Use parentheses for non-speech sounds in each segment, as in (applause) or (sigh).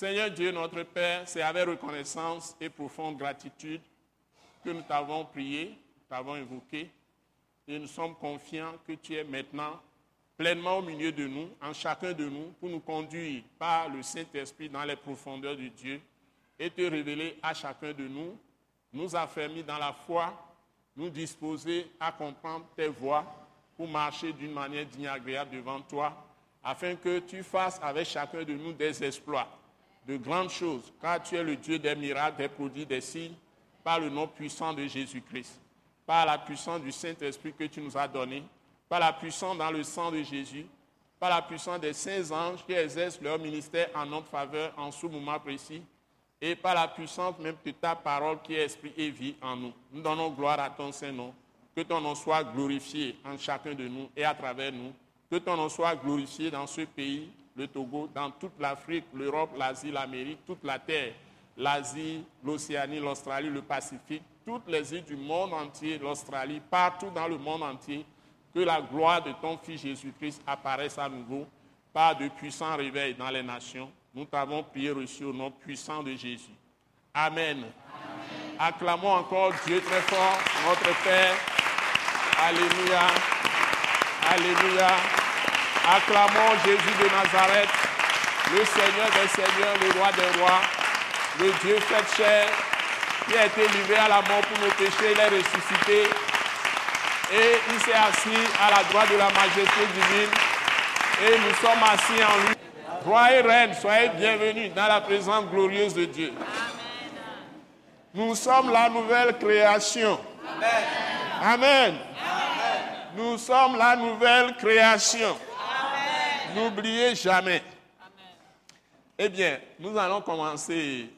Seigneur Dieu, notre Père, c'est avec reconnaissance et profonde gratitude que nous t'avons prié, t'avons invoqué, et nous sommes confiants que tu es maintenant pleinement au milieu de nous, en chacun de nous, pour nous conduire par le Saint-Esprit dans les profondeurs de Dieu et te révéler à chacun de nous, nous affermir dans la foi, nous disposer à comprendre tes voies pour marcher d'une manière digne et agréable devant toi, afin que tu fasses avec chacun de nous des exploits, de grandes choses, car tu es le Dieu des miracles, des produits, des signes, par le nom puissant de Jésus-Christ, par la puissance du Saint-Esprit que tu nous as donné, par la puissance dans le sang de Jésus, par la puissance des saints anges qui exercent leur ministère en notre faveur en ce moment précis, et par la puissance même de ta parole qui est esprit et vie en nous. Nous donnons gloire à ton Saint-Nom. Que ton nom soit glorifié en chacun de nous et à travers nous. Que ton nom soit glorifié dans ce pays, le Togo, dans toute l'Afrique, l'Europe, l'Asie, l'Amérique, toute la terre, l'Asie, l'Océanie, l'Australie, le Pacifique, toutes les îles du monde entier, l'Australie, partout dans le monde entier. Que la gloire de ton Fils Jésus-Christ apparaisse à nouveau par de puissants réveils dans les nations nous t'avons prié reçu au nom puissant de Jésus. Amen. Acclamons encore Dieu très fort, notre Père. Alléluia. Alléluia. Acclamons Jésus de Nazareth, le Seigneur des Seigneurs, le Roi des Rois, le Dieu fait chair, qui a été livré à la mort pour nos péchés, il est ressuscité. Et il s'est assis à la droite de la majesté divine. Et nous sommes assis en lui. Roi et reine, soyez bienvenus dans la présence glorieuse de Dieu. Nous sommes la nouvelle création. Amen. Nous sommes la nouvelle création. N'oubliez jamais. Eh bien, nous allons commencer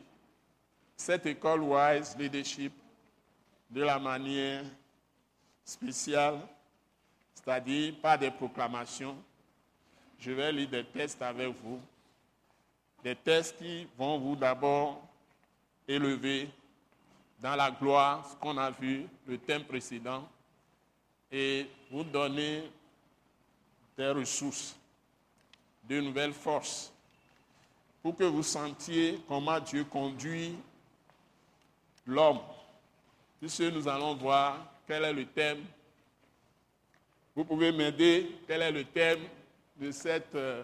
cette école Wise Leadership de la manière spéciale, c'est-à-dire par des proclamations je vais lire des textes avec vous. Des textes qui vont vous d'abord élever dans la gloire, ce qu'on a vu, le thème précédent, et vous donner des ressources, de nouvelles forces, pour que vous sentiez comment Dieu conduit l'homme. Puisque nous allons voir quel est le thème. Vous pouvez m'aider, quel est le thème de cette, euh,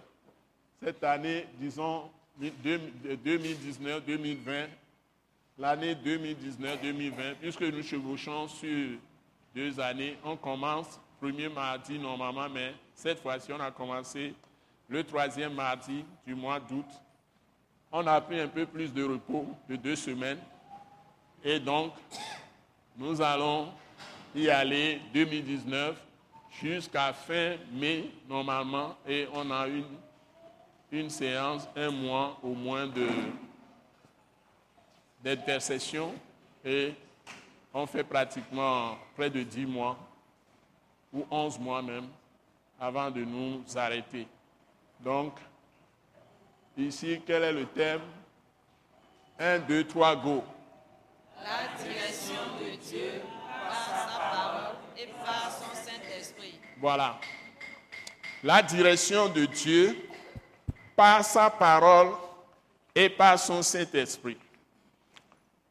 cette année, disons 2019-2020, l'année 2019-2020, puisque nous chevauchons sur deux années. On commence premier mardi normalement, mais cette fois-ci, on a commencé le troisième mardi du mois d'août. On a pris un peu plus de repos de deux semaines. Et donc, nous allons y aller 2019 jusqu'à fin mai normalement et on a une, séance, un mois au moins d'intercession et on fait pratiquement près de 10 mois ou 11 mois même avant de nous arrêter. Donc, ici, quel est le thème? 1, 2, 3, go. La direction de Dieu par sa parole et par son voilà. La direction de Dieu par sa parole et par son Saint-Esprit.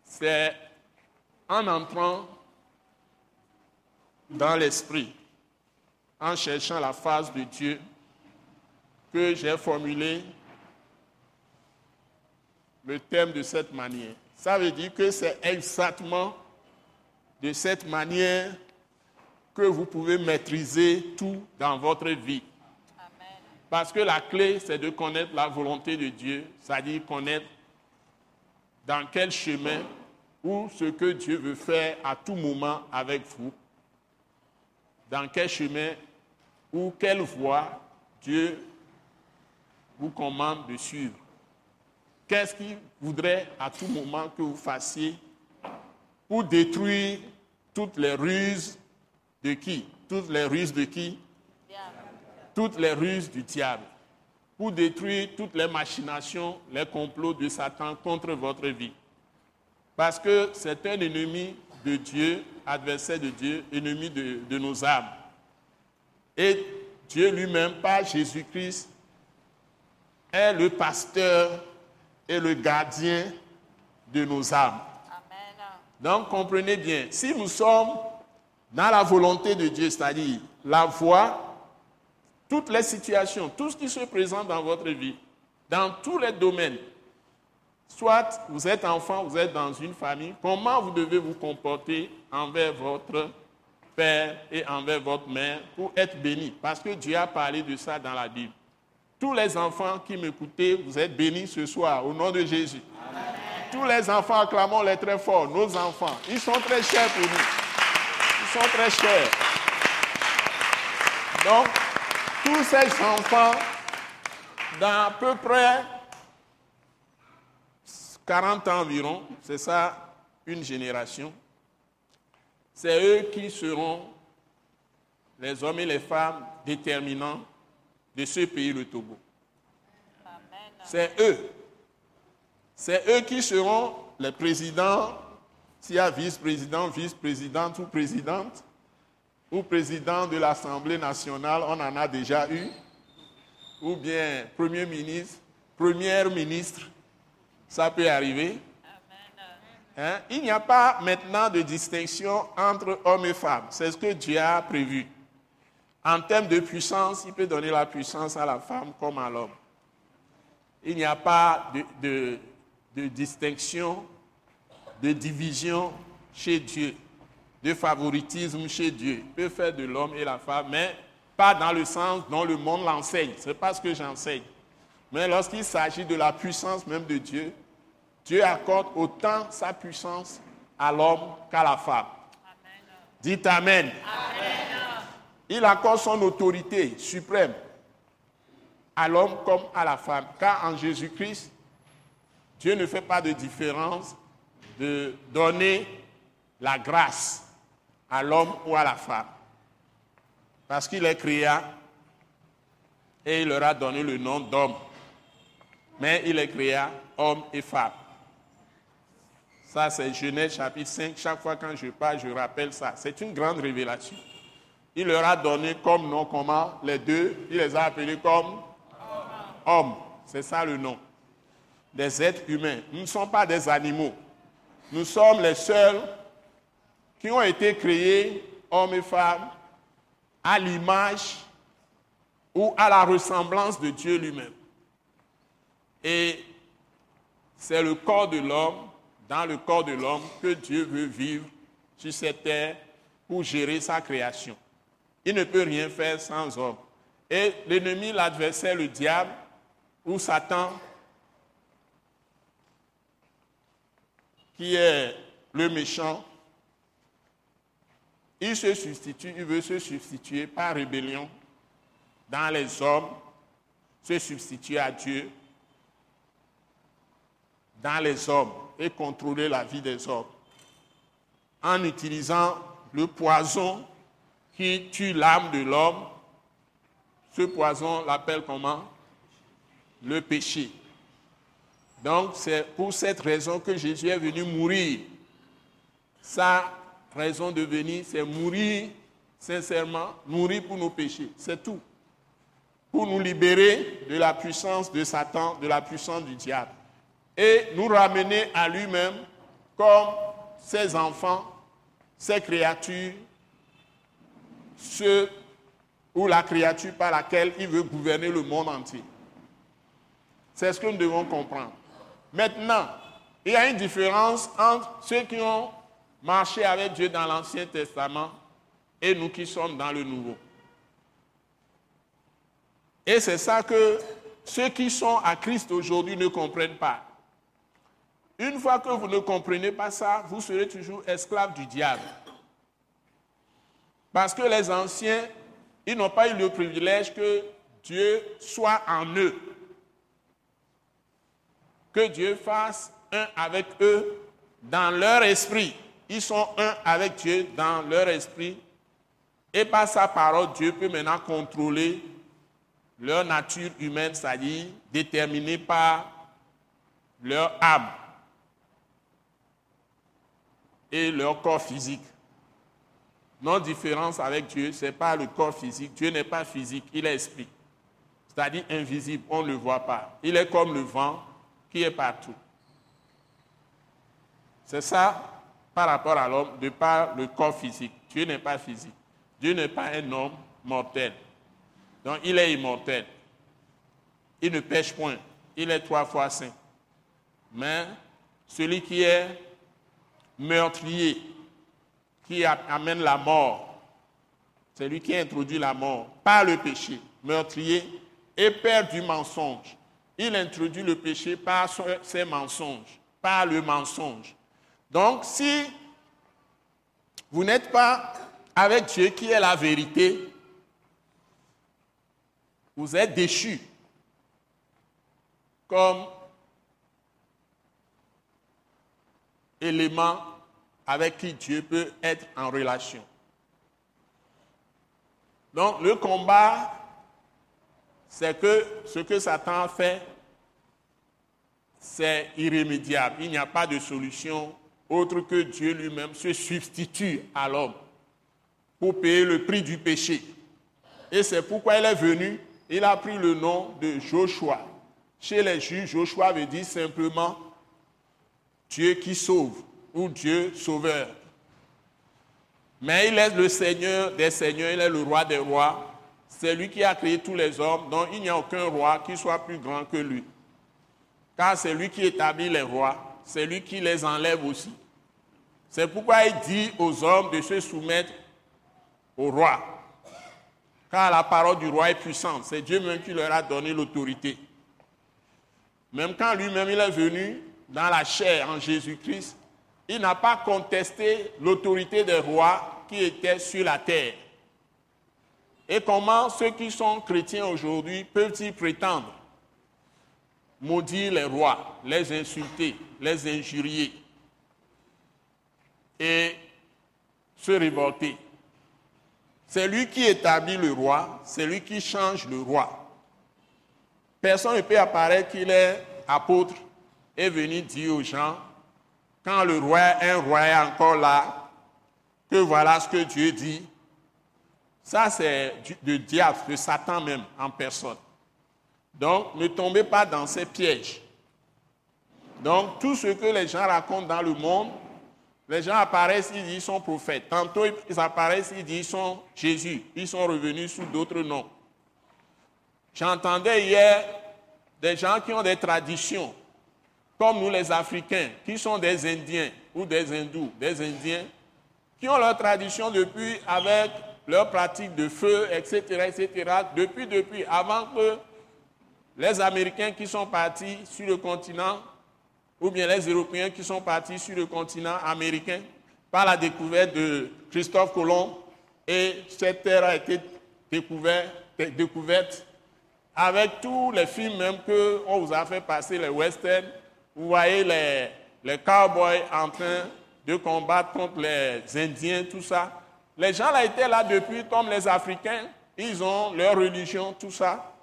C'est en entrant dans l'Esprit, en cherchant la face de Dieu, que j'ai formulé le thème de cette manière. Ça veut dire que c'est exactement de cette manière que vous pouvez maîtriser tout dans votre vie. Parce que la clé, c'est de connaître la volonté de Dieu, c'est-à-dire connaître dans quel chemin ou ce que Dieu veut faire à tout moment avec vous, dans quel chemin ou quelle voie Dieu vous commande de suivre. Qu'est-ce qu'il voudrait à tout moment que vous fassiez pour détruire toutes les ruses de qui? Toutes les ruses de qui? Toutes les ruses du diable. Pour détruire toutes les machinations, les complots de Satan contre votre vie. Parce que c'est un ennemi de Dieu, adversaire de Dieu, ennemi de, de nos âmes. Et Dieu lui-même, par Jésus-Christ, est le pasteur est le gardien de nos âmes. Amen. Donc comprenez bien, si nous sommes dans la volonté de Dieu, c'est-à-dire la voie, toutes les situations, tout ce qui se présente dans votre vie, dans tous les domaines, soit vous êtes enfant, vous êtes dans une famille, comment vous devez vous comporter envers votre père et envers votre mère pour être béni? Parce que Dieu a parlé de ça dans la Bible. Tous les enfants qui m'écoutez, vous êtes bénis ce soir au nom de Jésus. Tous les enfants, acclamons-les très fort, nos enfants. Ils sont très chers pour nous. Ils sont très chers. Donc, tous ces enfants, dans à peu près 40 ans environ, c'est ça une génération, c'est eux qui seront les hommes et les femmes déterminants de ce pays, le Togo. C'est eux. C'est eux qui seront les présidents, s'il y a vice-président, vice-présidente ou présidente, ou président de l'Assemblée nationale, on en a déjà eu, ou bien premier ministre, première ministre, ça peut arriver. Hein? Il n'y a pas maintenant de distinction entre hommes et femmes. C'est ce que Dieu a prévu. En termes de puissance, il peut donner la puissance à la femme comme à l'homme. Il n'y a pas de, de- de distinction, de division chez Dieu, de favoritisme chez Dieu. Il peut faire de l'homme et la femme, mais pas dans le sens dont le monde l'enseigne. Ce n'est pas ce que j'enseigne. Mais lorsqu'il s'agit de la puissance même de Dieu, Dieu accorde autant sa puissance à l'homme qu'à la femme. Dites Amen. Il accorde son autorité suprême à l'homme comme à la femme. Car en Jésus-Christ, Dieu ne fait pas de différence de donner la grâce à l'homme ou à la femme. Parce qu'il est créa et il leur a donné le nom d'homme. Mais il est créa homme et femme. Ça, c'est Genèse chapitre 5. Chaque fois quand je parle, je rappelle ça. C'est une grande révélation. Il leur a donné comme nom comment? Les deux, il les a appelés comme hommes. C'est ça le nom. Des êtres humains. Nous ne sommes pas des animaux. Nous sommes les seuls qui ont été créés, hommes et femmes, à l'image ou à la ressemblance de Dieu lui-même. Et c'est le corps de l'homme, dans le corps de l'homme, que Dieu veut vivre sur cette terre pour gérer sa création. Il ne peut rien faire sans homme. Et l'ennemi, l'adversaire, le diable ou Satan, qui est le méchant, il se substitue, il veut se substituer par rébellion dans les hommes, se substituer à Dieu dans les hommes et contrôler la vie des hommes en utilisant le poison qui tue l'âme de l'homme. Ce poison l'appelle comment? Le péché. Donc c'est pour cette raison que Jésus est venu mourir. Sa raison de venir, c'est mourir sincèrement, mourir pour nos péchés. C'est tout. Pour nous libérer de la puissance de Satan, de la puissance du diable. Et nous ramener à lui-même comme ses enfants, ses créatures, ceux ou la créature par laquelle il veut gouverner le monde entier. C'est ce que nous devons comprendre. Maintenant, il y a une différence entre ceux qui ont marché avec Dieu dans l'Ancien Testament et nous qui sommes dans le Nouveau. Et c'est ça que ceux qui sont à Christ aujourd'hui ne comprennent pas. Une fois que vous ne comprenez pas ça, vous serez toujours esclave du diable. Parce que les anciens, ils n'ont pas eu le privilège que Dieu soit en eux. Que Dieu fasse un avec eux dans leur esprit. Ils sont un avec Dieu dans leur esprit. Et par sa parole, Dieu peut maintenant contrôler leur nature humaine, c'est-à-dire déterminée par leur âme et leur corps physique. Notre différence avec Dieu, ce n'est pas le corps physique. Dieu n'est pas physique, il est esprit. C'est-à-dire invisible, on ne le voit pas. Il est comme le vent, qui est partout. C'est ça par rapport à l'homme, de par le corps physique. Dieu n'est pas physique. Dieu n'est pas un homme mortel. Donc il est immortel. Il ne pêche point. Il est trois fois saint. Mais celui qui est meurtrier, qui amène la mort, c'est lui qui introduit la mort par le péché, meurtrier et père du mensonge. Il introduit le péché par ses mensonges, par le mensonge. Donc si vous n'êtes pas avec Dieu qui est la vérité, vous êtes déchus comme élément avec qui Dieu peut être en relation. Donc le combat, c'est que ce que Satan fait, c'est irrémédiable. Il n'y a pas de solution autre que Dieu lui-même se substitue à l'homme pour payer le prix du péché. Et c'est pourquoi il est venu, il a pris le nom de Joshua. Chez les juifs, Joshua veut dire simplement Dieu qui sauve ou Dieu sauveur. Mais il est le Seigneur des seigneurs, il est le roi des rois. C'est lui qui a créé tous les hommes, donc il n'y a aucun roi qui soit plus grand que lui. Car c'est lui qui établit les rois, c'est lui qui les enlève aussi. C'est pourquoi il dit aux hommes de se soumettre au roi. Car la parole du roi est puissante. C'est Dieu même qui leur a donné l'autorité. Même quand lui-même il est venu dans la chair en Jésus-Christ, il n'a pas contesté l'autorité des rois qui étaient sur la terre. Et comment ceux qui sont chrétiens aujourd'hui peuvent-ils prétendre maudire les rois, les insulter, les injurier et se révolter? C'est lui qui établit le roi, c'est lui qui change le roi. Personne ne peut apparaître qu'il est apôtre et venir dire aux gens quand le roi, un roi est encore là, que voilà ce que Dieu dit. Ça, c'est le diable, le Satan même en personne. Donc, ne tombez pas dans ces pièges. Donc, tout ce que les gens racontent dans le monde, les gens apparaissent, ils disent qu'ils sont prophètes. Tantôt, ils apparaissent, ils disent qu'ils sont Jésus. Ils sont revenus sous d'autres noms. J'entendais hier des gens qui ont des traditions comme nous les Africains, qui sont des Indiens ou des Hindous, des Indiens, qui ont leur tradition depuis avec leur pratique de feu, etc., etc., depuis, depuis, avant que les Américains qui sont partis sur le continent, ou bien les Européens qui sont partis sur le continent américain, par la découverte de Christophe Colomb, et cette terre a été découverte, découverte avec tous les films même qu'on vous a fait passer, les westerns, vous voyez les, cowboys en train de combattre contre les Indiens, tout ça. Les gens là étaient là depuis, comme les Africains. Ils ont leur religion, tout ça.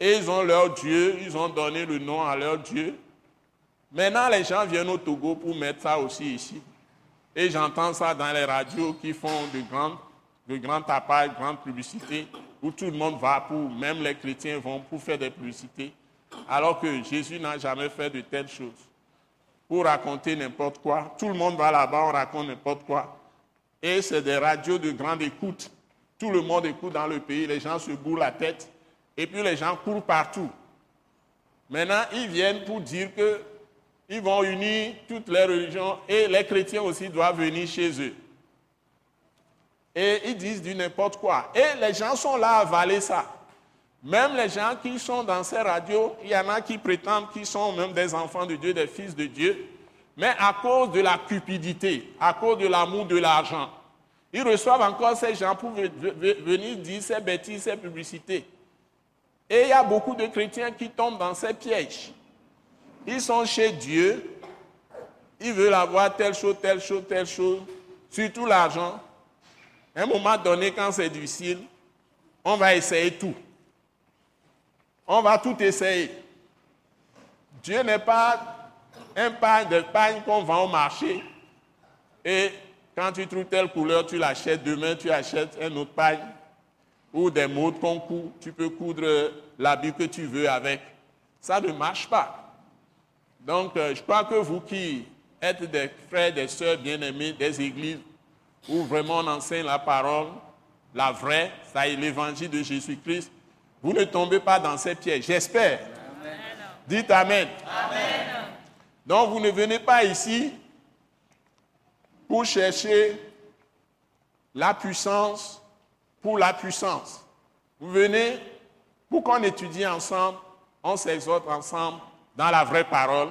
Et ils ont leur Dieu, ils ont donné le nom à leur Dieu. Maintenant, les gens viennent au Togo pour mettre ça aussi ici. Et j'entends ça dans les radios qui font de grandes, de grands tapages, de grandes publicités, où tout le monde va pour, même les chrétiens vont pour faire des publicités alors que Jésus n'a jamais fait de telles choses. Pour raconter n'importe quoi, tout le monde va là-bas, on raconte n'importe quoi. Et c'est des radios de grande écoute. Tout le monde écoute dans le pays, les gens se bourrent la tête, et puis les gens courent partout. Maintenant, ils viennent pour dire qu'ils vont unir toutes les religions et les chrétiens aussi doivent venir chez eux. Et ils disent du n'importe quoi. Et les gens sont là à avaler ça. Même les gens qui sont dans ces radios, il y en a qui prétendent qu'ils sont même des enfants de Dieu, des fils de Dieu, mais à cause de la cupidité, à cause de l'amour de l'argent, ils reçoivent encore ces gens pour venir dire ces bêtises, ces publicités. Et il y a beaucoup de chrétiens qui tombent dans ces pièges. Ils sont chez Dieu, ils veulent avoir telle chose, telle chose, telle chose, surtout l'argent. À un moment donné, quand c'est difficile, on va essayer tout. On va tout essayer. Dieu n'est pas un pain de pain qu'on vend au marché. Et quand tu trouves telle couleur, tu l'achètes. Demain, tu achètes un autre pain. Ou des modes qu'on coud. Tu peux coudre l'habit que tu veux avec. Ça ne marche pas. Donc, euh, je crois que vous qui êtes des frères, des sœurs bien-aimés des églises où vraiment on enseigne la parole, la vraie, ça est l'évangile de Jésus-Christ, vous ne tombez pas dans ces pièges. J'espère. Dites Amen. Amen. Donc, vous ne venez pas ici pour chercher la puissance pour la puissance. Vous venez pour qu'on étudie ensemble, on s'exhorte ensemble dans la vraie parole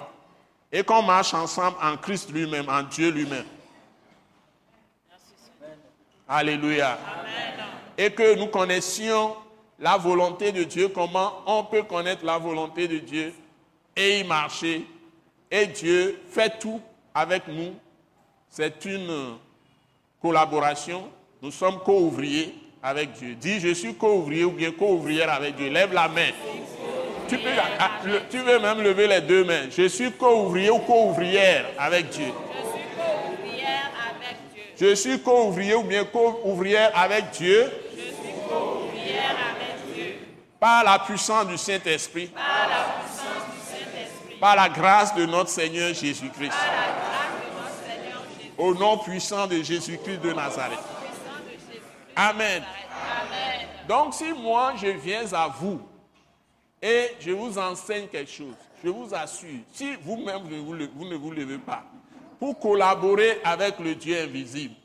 et qu'on marche ensemble en Christ lui-même, en Dieu lui-même. Alléluia. Et que nous connaissions la volonté de Dieu, comment on peut connaître la volonté de Dieu et y marcher? Et Dieu fait tout avec nous. C'est une collaboration. Nous sommes co-ouvriers avec Dieu. Dis, je suis co-ouvrier ou bien co-ouvrière avec Dieu. Lève la main. Tu, peux, ah, tu veux même lever les deux mains. Je suis co-ouvrier ou co-ouvrière avec Dieu. Je suis co-ouvrière avec Dieu. Je suis co-ouvrier ou bien co-ouvrière avec Dieu Je suis co-ouvrière avec Dieu. Par la puissance du Saint-Esprit, Par la puissance du Saint-Esprit. par la grâce de notre Seigneur Jésus-Christ. Jésus. Au nom puissant de Jésus-Christ de Nazareth. Puissant de Jésus. Amen. Amen. Donc si moi je viens à vous et je vous enseigne quelque chose, je vous assure, si vous-même vous ne vous levez pas, pour collaborer avec le Dieu invisible,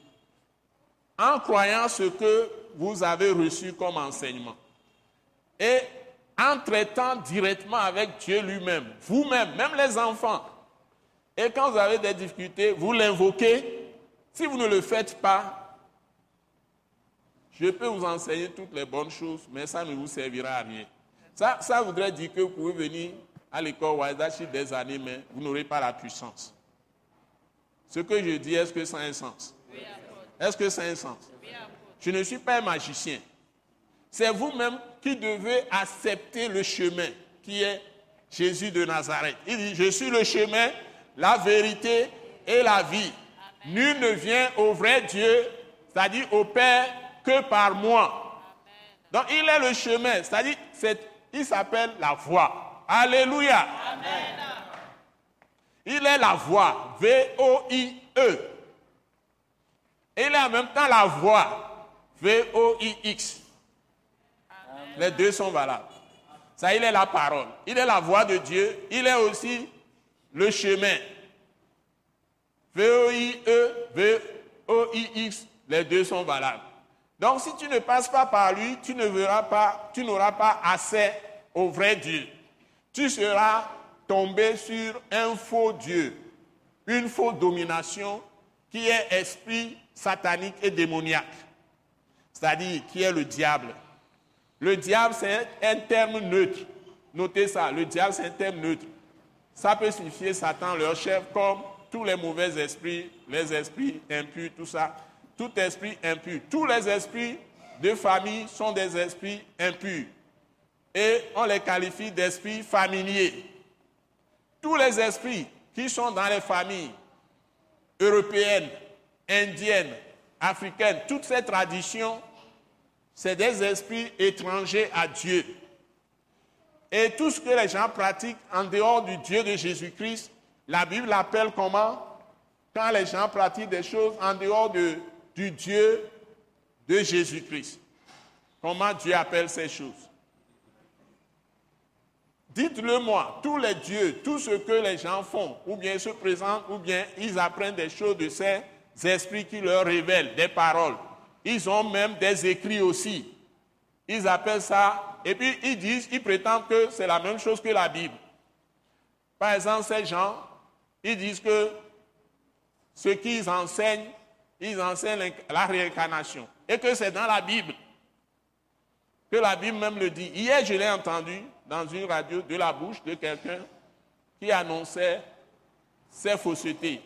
en croyant ce que vous avez reçu comme enseignement, et en traitant directement avec Dieu lui-même, vous-même, même les enfants, et quand vous avez des difficultés, vous l'invoquez, si vous ne le faites pas, je peux vous enseigner toutes les bonnes choses, mais ça ne vous servira à rien. Ça, ça voudrait dire que vous pouvez venir à l'école Waidashi des années, mais vous n'aurez pas la puissance. Ce que je dis, est-ce que ça a un sens? Est-ce que ça a un sens? Je ne suis pas un magicien. C'est vous-même qui devez accepter le chemin qui est Jésus de Nazareth. Il dit, je suis le chemin, la vérité et la vie. Nul ne vient au vrai Dieu, c'est-à-dire au Père, que par moi. Donc il est le chemin, c'est-à-dire c'est- il s'appelle la voie. Alléluia. Il est la voie, V-O-I-E. Et il est en même temps la voie, V-O-I-X. Les deux sont valables. Ça, il est la parole. Il est la voix de Dieu. Il est aussi le chemin. V-O-I-E, V-O-I-X, les deux sont valables. Donc, si tu ne passes pas par lui, tu ne verras pas, tu n'auras pas accès au vrai Dieu. Tu seras tombé sur un faux Dieu, une fausse domination qui est esprit satanique et démoniaque, c'est-à-dire qui est le diable. Le diable, c'est un terme neutre. Notez ça, le diable, c'est un terme neutre. Ça peut signifier Satan, leur chef, comme tous les mauvais esprits, les esprits impurs, tout ça. Tout esprit impur. Tous les esprits de famille sont des esprits impurs. Et on les qualifie d'esprits familiers. Tous les esprits qui sont dans les familles européennes, indiennes, africaines, toutes ces traditions, c'est des esprits étrangers à Dieu. Et tout ce que les gens pratiquent en dehors du Dieu de Jésus-Christ, la Bible l'appelle comment? Quand les gens pratiquent des choses en dehors de- du Dieu de Jésus-Christ. Comment Dieu appelle ces choses? Dites-le moi, tous les dieux, tout ce que les gens font, ou bien se présentent, ou bien ils apprennent des choses de ces esprits qui leur révèlent des paroles. Ils ont même des écrits aussi. Ils appellent ça, et puis ils disent, ils prétendent que c'est la même chose que la Bible. Par exemple, ces gens, ils disent que ce qu'ils enseignent, ils enseignent la réincarnation. Et que c'est dans la Bible. Que la Bible même le dit. Hier, je l'ai entendu dans une radio de la bouche de quelqu'un qui annonçait ces faussetés.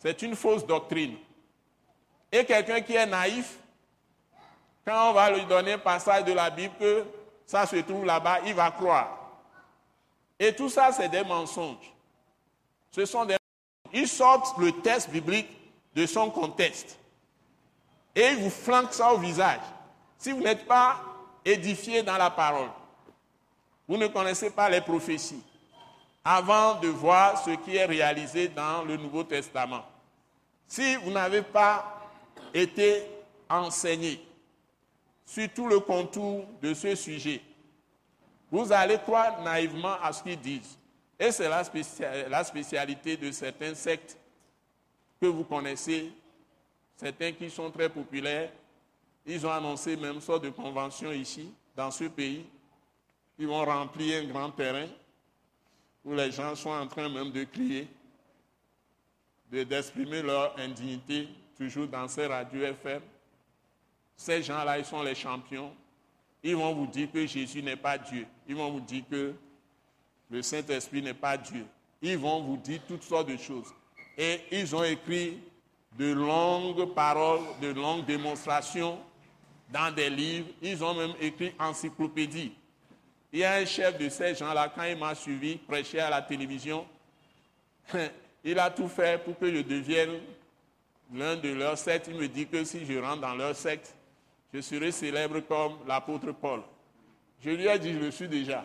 C'est une fausse doctrine. Et quelqu'un qui est naïf, quand on va lui donner un passage de la Bible que ça se trouve là-bas, il va croire. Et tout ça, c'est des mensonges. Ce sont des Ils sortent le texte biblique de son contexte. Et ils vous flanquent ça au visage. Si vous n'êtes pas édifié dans la parole, vous ne connaissez pas les prophéties. avant de voir ce qui est réalisé dans le Nouveau Testament. Si vous n'avez pas été enseigné sur tout le contour de ce sujet, vous allez croire naïvement à ce qu'ils disent. Et c'est la, spécialité de certains sectes que vous connaissez, certains qui sont très populaires. Ils ont annoncé même sorte de convention ici, dans ce pays. Ils vont remplir un grand terrain où les gens sont en train même de crier, d'exprimer leur indignité, toujours dans ces radios FM. Ces gens-là, ils sont les champions. Ils vont vous dire que Jésus n'est pas Dieu. Ils vont vous dire que le Saint-Esprit n'est pas Dieu. Ils vont vous dire toutes sortes de choses. Et ils ont écrit de longues paroles, de longues démonstrations dans des livres. Ils ont même écrit encyclopédie. Il y a un chef de ces gens-là, quand il m'a suivi prêcher à la télévision, (laughs) il a tout fait pour que je devienne l'un de leurs sectes. Il me dit que si je rentre dans leur secte, je serai célèbre comme l'apôtre Paul. Je lui ai dit, je le suis déjà.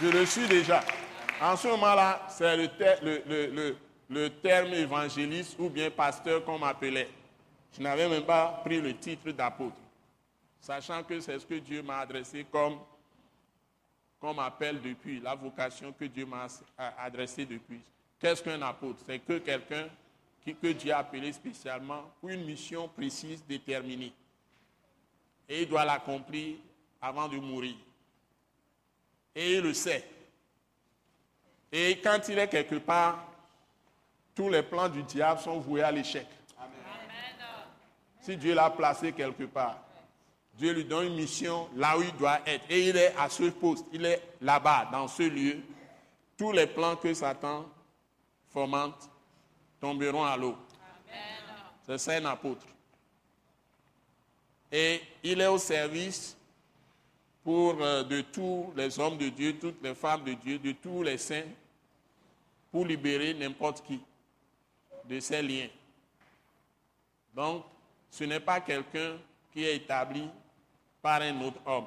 Je le suis déjà. En ce moment-là, c'est le, le, le terme évangéliste ou bien pasteur qu'on m'appelait. Je n'avais même pas pris le titre d'apôtre, sachant que c'est ce que Dieu m'a adressé comme, appel depuis, la vocation que Dieu m'a adressée depuis. Qu'est-ce qu'un apôtre? C'est que quelqu'un que Dieu a appelé spécialement pour une mission précise, déterminée. Et il doit l'accomplir avant de mourir. Et il le sait. Et quand il est quelque part, tous les plans du diable sont voués à l'échec. Si Dieu l'a placé quelque part, Dieu lui donne une mission là où il doit être. Et il est à ce poste, il est là-bas, dans ce lieu. Tous les plans que Satan fomente tomberont à l'eau. C'est ça un apôtre. Et il est au service pour euh, de tous les hommes de Dieu, toutes les femmes de Dieu, de tous les saints, pour libérer n'importe qui de ces liens. Donc, ce n'est pas quelqu'un qui est établi par un autre homme.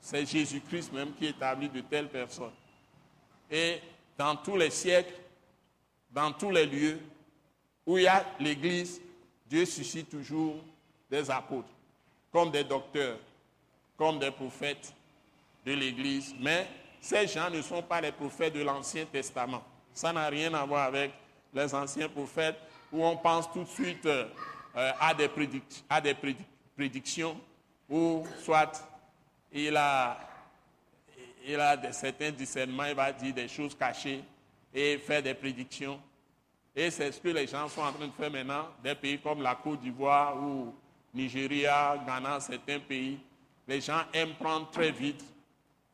C'est Jésus-Christ même qui établit de telles personnes. Et dans tous les siècles, dans tous les lieux où il y a l'Église, Dieu suscite toujours des apôtres, comme des docteurs, comme des prophètes de l'Église. Mais ces gens ne sont pas les prophètes de l'Ancien Testament. Ça n'a rien à voir avec les anciens prophètes, où on pense tout de suite euh, à, des à des prédictions, ou soit il a, il a certains discernements, il va dire des choses cachées et faire des prédictions. Et c'est ce que les gens sont en train de faire maintenant, des pays comme la Côte d'Ivoire ou Nigeria, Ghana, certains pays. Les gens aiment prendre très vite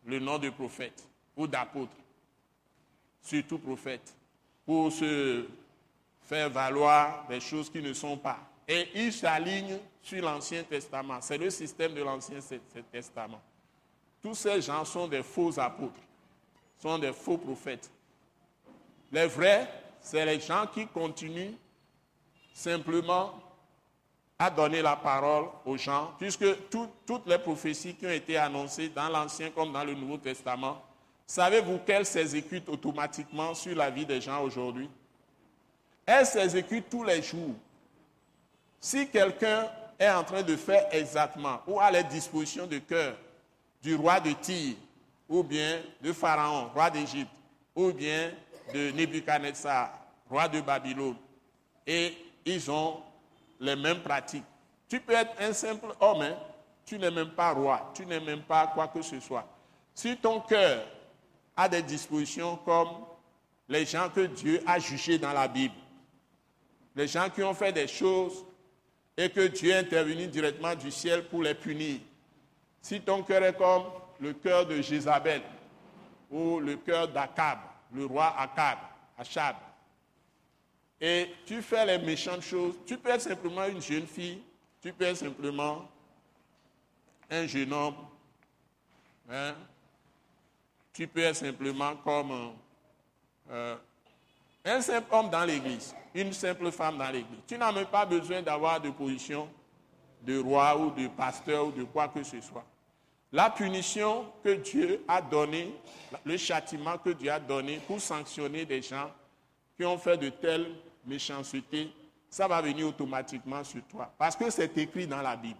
le nom de prophète ou d'apôtre, surtout prophète pour se faire valoir des choses qui ne sont pas. Et ils s'alignent sur l'Ancien Testament. C'est le système de l'Ancien Testament. Tous ces gens sont des faux apôtres, sont des faux prophètes. Les vrais, c'est les gens qui continuent simplement à donner la parole aux gens, puisque toutes les prophéties qui ont été annoncées dans l'Ancien comme dans le Nouveau Testament Savez-vous qu'elle s'exécute automatiquement sur la vie des gens aujourd'hui? Elle s'exécute tous les jours. Si quelqu'un est en train de faire exactement ou à la disposition de cœur du roi de Tyr, ou bien de Pharaon, roi d'Égypte, ou bien de Nebuchadnezzar, roi de Babylone, et ils ont les mêmes pratiques. Tu peux être un simple homme, hein. tu n'es même pas roi, tu n'es même pas quoi que ce soit. Si ton cœur à des dispositions comme les gens que Dieu a jugés dans la Bible. Les gens qui ont fait des choses et que Dieu est intervenu directement du ciel pour les punir. Si ton cœur est comme le cœur de Jézabel ou le cœur d'Akab, le roi Akab, Achab, et tu fais les méchantes choses, tu peux être simplement une jeune fille, tu peux être simplement un jeune homme, hein, tu peux être simplement comme euh, un simple homme dans l'église, une simple femme dans l'église. Tu n'as même pas besoin d'avoir de position de roi ou de pasteur ou de quoi que ce soit. La punition que Dieu a donnée, le châtiment que Dieu a donné pour sanctionner des gens qui ont fait de telles méchancetés, ça va venir automatiquement sur toi. Parce que c'est écrit dans la Bible.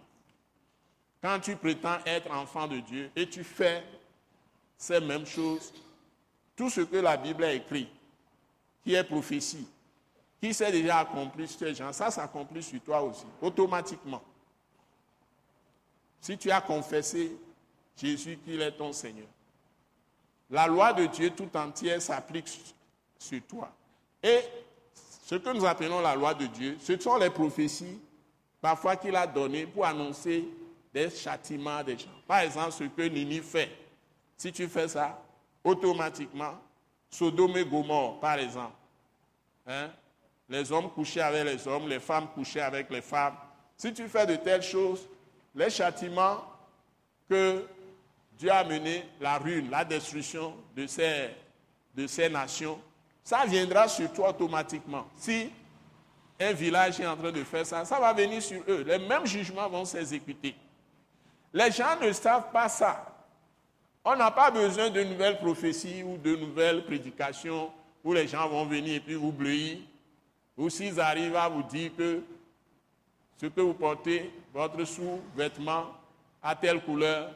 Quand tu prétends être enfant de Dieu et tu fais ces mêmes choses, tout ce que la Bible a écrit, qui est prophétie, qui s'est déjà accompli sur ces gens, ça s'accomplit sur toi aussi, automatiquement. Si tu as confessé Jésus qu'il est ton Seigneur, la loi de Dieu tout entière s'applique sur toi. Et ce que nous appelons la loi de Dieu, ce sont les prophéties parfois qu'il a données pour annoncer des châtiments des gens. Par exemple, ce que Nini fait. Si tu fais ça, automatiquement, Sodome et Gomorre, par exemple, hein, les hommes couchaient avec les hommes, les femmes couchaient avec les femmes. Si tu fais de telles choses, les châtiments que Dieu a menés, la ruine, la destruction de ces, de ces nations, ça viendra sur toi automatiquement. Si un village est en train de faire ça, ça va venir sur eux. Les mêmes jugements vont s'exécuter. Les gens ne savent pas ça. On n'a pas besoin de nouvelles prophéties ou de nouvelles prédications où les gens vont venir et puis vous bleuir. Ou s'ils arrivent à vous dire que ce que vous portez, votre sous-vêtement, a telle couleur,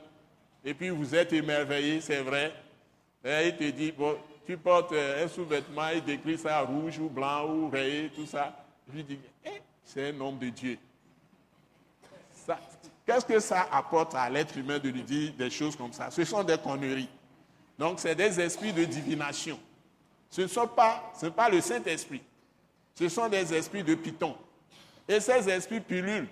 et puis vous êtes émerveillé, c'est vrai. Et il te dit, tu portes euh, un sous-vêtement, il décrit ça rouge ou blanc ou rayé, tout ça. Je lui dis, eh, c'est un homme de Dieu. Qu'est-ce que ça apporte à l'être humain de lui dire des choses comme ça? Ce sont des conneries. Donc, c'est des esprits de divination. Ce ne sont ce pas le Saint-Esprit. Ce sont des esprits de Python. Et ces esprits pullulent.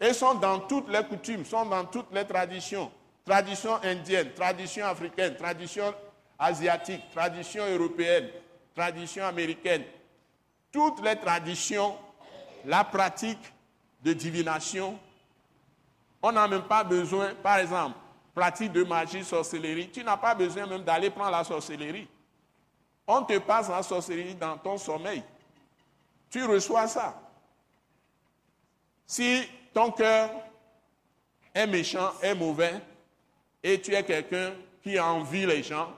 Et sont dans toutes les coutumes, sont dans toutes les traditions. Tradition indienne, tradition africaine, tradition asiatique, tradition européenne, tradition américaine. Toutes les traditions, la pratique de divination on n'a même pas besoin, par exemple, pratique de magie, sorcellerie. Tu n'as pas besoin même d'aller prendre la sorcellerie. On te passe la sorcellerie dans ton sommeil. Tu reçois ça. Si ton cœur est méchant, est mauvais, et tu es quelqu'un qui envie les gens,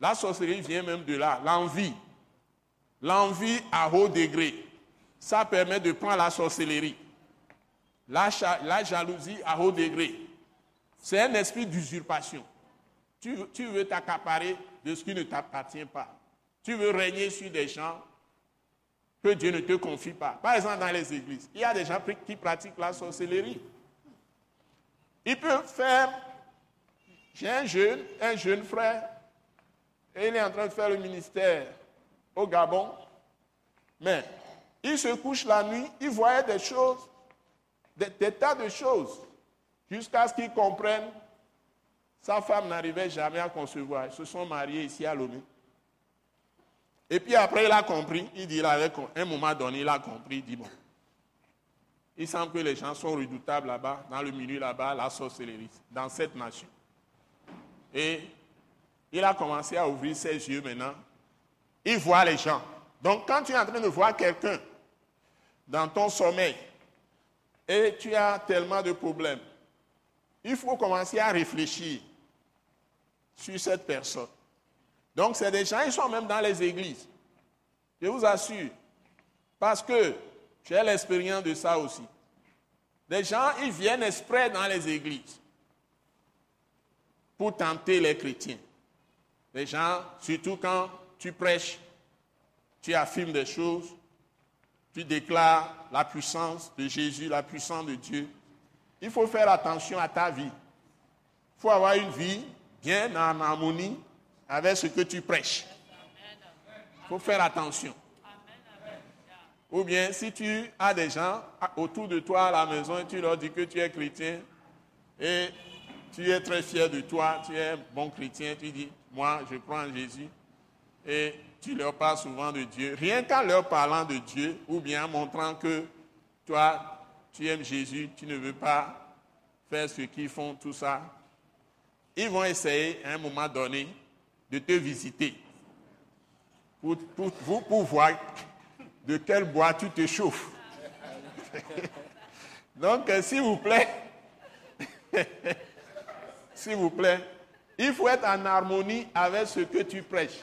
la sorcellerie vient même de là, l'envie. L'envie à haut degré. Ça permet de prendre la sorcellerie. La, jalousie à haut degré, c'est un esprit d'usurpation. Tu, tu veux t'accaparer de ce qui ne t'appartient pas. Tu veux régner sur des gens que Dieu ne te confie pas. Par exemple, dans les églises, il y a des gens qui pratiquent la sorcellerie. Ils peuvent faire. J'ai un jeune, un jeune frère, et il est en train de faire le ministère au Gabon. Mais il se couche la nuit, il voyait des choses des, tas de choses, jusqu'à ce qu'ils comprennent. Sa femme n'arrivait jamais à concevoir. Ils se sont mariés ici à Lomé. Et puis après, il a compris. Il dit, avec un moment donné, il a compris. Il dit, bon, il semble que les gens sont redoutables là-bas, dans le milieu là-bas, la sorcellerie, dans cette nation. Et il a commencé à ouvrir ses yeux maintenant. Il voit les gens. Donc quand tu es en train de voir quelqu'un dans ton sommeil, et tu as tellement de problèmes. Il faut commencer à réfléchir sur cette personne. Donc, c'est des gens, ils sont même dans les églises. Je vous assure. Parce que j'ai l'expérience de ça aussi. Des gens, ils viennent exprès dans les églises pour tenter les chrétiens. Des gens, surtout quand tu prêches, tu affirmes des choses, tu déclares la puissance de Jésus, la puissance de Dieu. Il faut faire attention à ta vie. Il faut avoir une vie bien en harmonie avec ce que tu prêches. Il faut faire attention. Ou bien si tu as des gens autour de toi à la maison et tu leur dis que tu es chrétien et tu es très fier de toi, tu es bon chrétien, tu dis, moi je prends Jésus et tu leur parles souvent de Dieu, rien qu'en leur parlant de Dieu, ou bien en montrant que toi, tu aimes Jésus, tu ne veux pas faire ce qu'ils font, tout ça, ils vont essayer à un moment donné de te visiter pour, pour, voir de quel bois tu te chauffes. (laughs) Donc, euh, s'il vous plaît, (laughs) s'il vous plaît, il faut être en harmonie avec ce que tu prêches.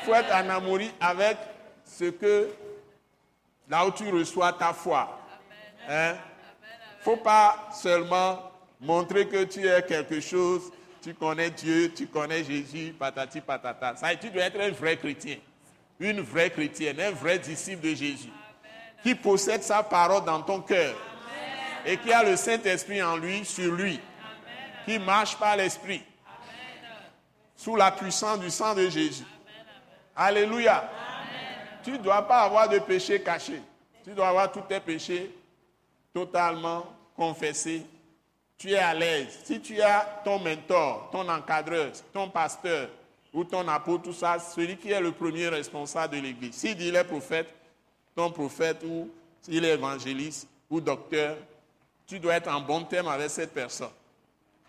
Il faut être en harmonie avec ce que, là où tu reçois ta foi. Il ne faut pas seulement montrer que tu es quelque chose, tu connais Dieu, tu connais Jésus, patati patata. Ça, tu dois être un vrai chrétien, une vraie chrétienne, un vrai disciple de Jésus, qui possède sa parole dans ton cœur et qui a le Saint-Esprit en lui, sur lui, qui marche par l'Esprit, sous la puissance du sang de Jésus. Alléluia. Tu ne dois pas avoir de péché caché. Tu dois avoir tous tes péchés totalement confessés. Tu es à l'aise. Si tu as ton mentor, ton encadreur, ton pasteur ou ton apôtre, tout ça, celui qui est le premier responsable de l'Église. S'il il est prophète, ton prophète ou s'il est évangéliste ou docteur, tu dois être en bon terme avec cette personne.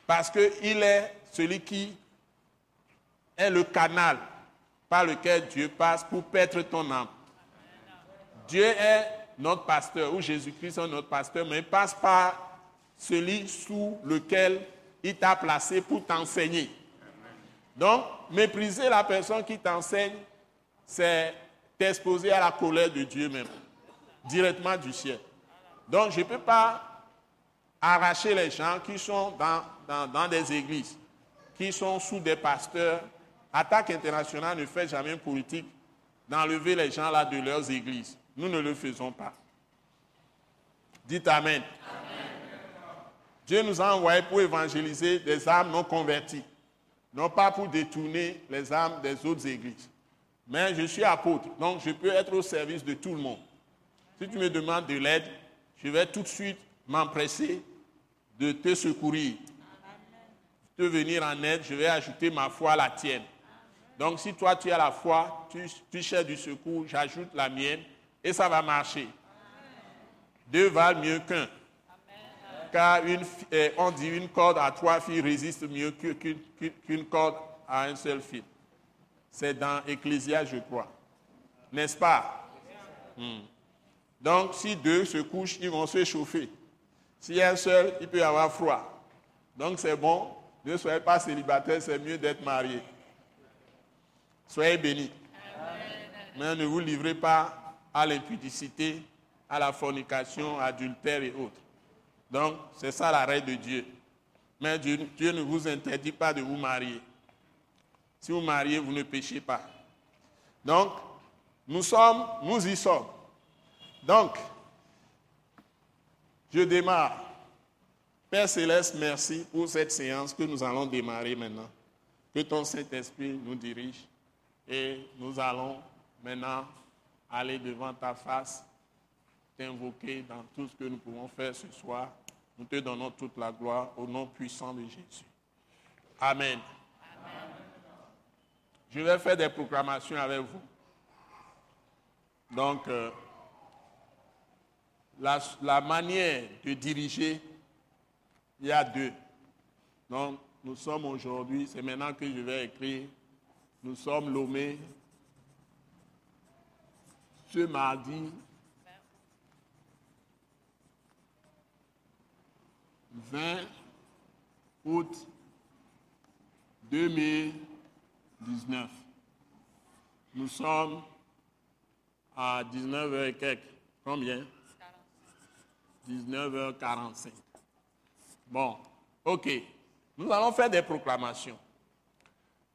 Parce qu'il est celui qui est le canal par lequel Dieu passe pour paître ton âme. Dieu est notre pasteur, ou Jésus-Christ est notre pasteur, mais il passe par celui sous lequel il t'a placé pour t'enseigner. Donc, mépriser la personne qui t'enseigne, c'est t'exposer à la colère de Dieu même, directement du ciel. Donc, je ne peux pas arracher les gens qui sont dans, des églises, qui sont sous des pasteurs Attaque internationale ne fait jamais politique d'enlever les gens là de leurs églises. Nous ne le faisons pas. Dites Amen. Dieu nous a envoyés pour évangéliser des âmes non converties, non pas pour détourner les âmes des autres églises. Mais je suis apôtre, donc je peux être au service de tout le monde. Si tu me demandes de l'aide, je vais tout de suite m'empresser de te secourir. Te venir en aide, je vais ajouter ma foi à la tienne. Donc si toi tu as la foi, tu, cherches du secours, j'ajoute la mienne et ça va marcher. Deux valent mieux qu'un. Car une, eh, on dit une corde à trois filles résiste mieux qu'une corde à un seul fil. C'est dans Ecclésias, je crois. N'est-ce pas? Hmm. Donc, si deux se couchent, ils vont se chauffer. Si un seul, il peut y avoir froid. Donc, c'est bon. Ne soyez pas célibataire, c'est mieux d'être marié. Soyez bénis. Mais ne vous livrez pas à l'impudicité, à la fornication, à l'adultère et autres. Donc, c'est ça la règle de Dieu. Mais Dieu, ne vous interdit pas de vous marier. Si vous mariez, vous ne péchez pas. Donc, nous sommes, nous y sommes. Donc, je démarre. Père Céleste, merci pour cette séance que nous allons démarrer maintenant. Que ton Saint-Esprit nous dirige et nous allons maintenant aller devant ta face, t'invoquer dans tout ce que nous pouvons faire ce soir. Nous te donnons toute la gloire au nom puissant de Jésus. Amen. Je vais faire des proclamations avec vous. Donc, euh, la, la, manière de diriger, il y a deux. Donc, nous sommes aujourd'hui, c'est maintenant que je vais écrire nous sommes nommés ce mardi 20 août 2019. Nous sommes à 19h et quelques. Combien? 19h45. Bon, ok. Nous allons faire des proclamations.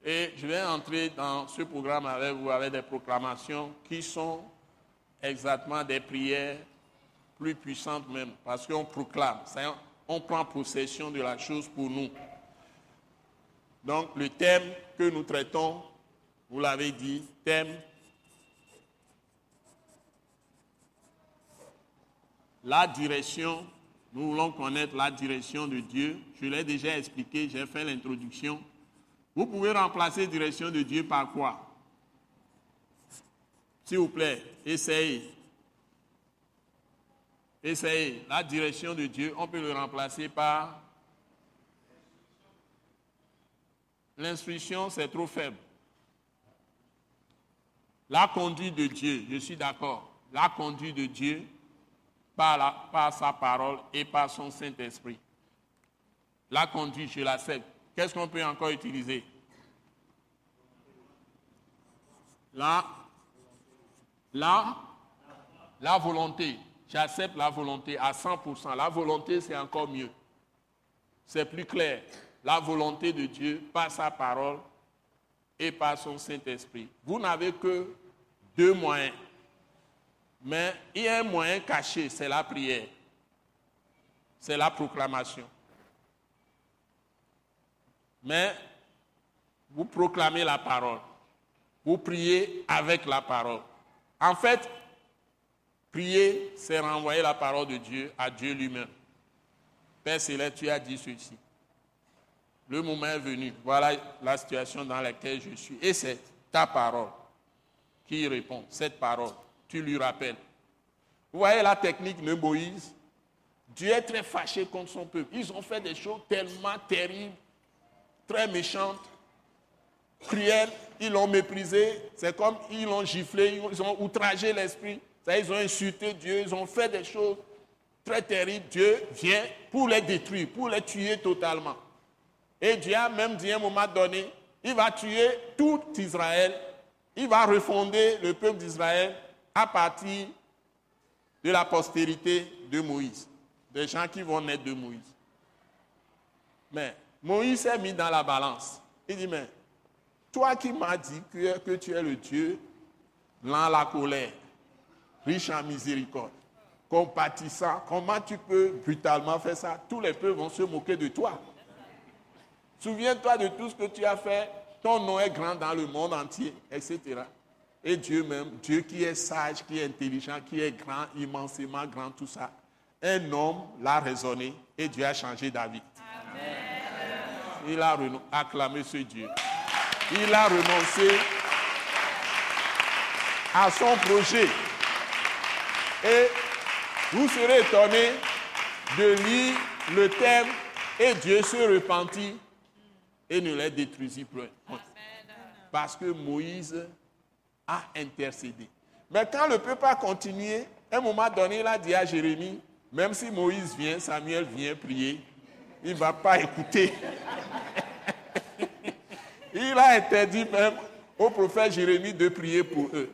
Et je vais entrer dans ce programme avec vous avec des proclamations qui sont exactement des prières plus puissantes même, parce qu'on proclame, on prend possession de la chose pour nous. Donc le thème que nous traitons, vous l'avez dit, thème la direction, nous voulons connaître la direction de Dieu. Je l'ai déjà expliqué, j'ai fait l'introduction. Vous pouvez remplacer direction de Dieu par quoi? S'il vous plaît, essayez. Essayez. La direction de Dieu, on peut le remplacer par l'instruction, c'est trop faible. La conduite de Dieu, je suis d'accord. La conduite de Dieu, par, sa parole et par son Saint-Esprit. La conduite, je l'accepte. Qu'est-ce qu'on peut encore utiliser? La, la, la volonté. J'accepte la volonté à 100%. La volonté, c'est encore mieux. C'est plus clair. La volonté de Dieu par sa parole et par son Saint-Esprit. Vous n'avez que deux moyens. Mais il y a un moyen caché, c'est la prière. C'est la proclamation. Mais vous proclamez la parole. Vous priez avec la parole. En fait, prier, c'est renvoyer la parole de Dieu à Dieu lui-même. Père Céleste, tu as dit ceci. Le moment est venu. Voilà la situation dans laquelle je suis. Et c'est ta parole qui répond. Cette parole, tu lui rappelles. Vous voyez la technique de Moïse Dieu est très fâché contre son peuple. Ils ont fait des choses tellement terribles, très méchantes, cruelles. Ils l'ont méprisé. C'est comme ils l'ont giflé, ils ont outragé l'esprit. Ils ont insulté Dieu, ils ont fait des choses très terribles. Dieu vient pour les détruire, pour les tuer totalement. Et Dieu a même dit à un moment donné, il va tuer tout Israël, il va refonder le peuple d'Israël à partir de la postérité de Moïse, des gens qui vont naître de Moïse. Mais Moïse s'est mis dans la balance. Il dit, mais toi qui m'as dit que, que, tu es le Dieu à la colère, riche en miséricorde, compatissant, comment tu peux brutalement faire ça? Tous les peuples vont se moquer de toi. Souviens-toi de tout ce que tu as fait. Ton nom est grand dans le monde entier, etc. Et Dieu même, Dieu qui est sage, qui est intelligent, qui est grand, immensément grand, tout ça. Un homme l'a raisonné et Dieu a changé d'avis. Il a acclamé ce Dieu. Il a renoncé à son projet. Et vous serez étonné de lire le thème et Dieu se repentit et ne les détruisit plus. Parce que Moïse a intercédé. Mais quand le peuple a continué, à un moment donné, il a dit à Jérémie, même si Moïse vient, Samuel vient prier, il ne va pas écouter. (laughs) il a interdit même au prophète Jérémie de prier pour eux.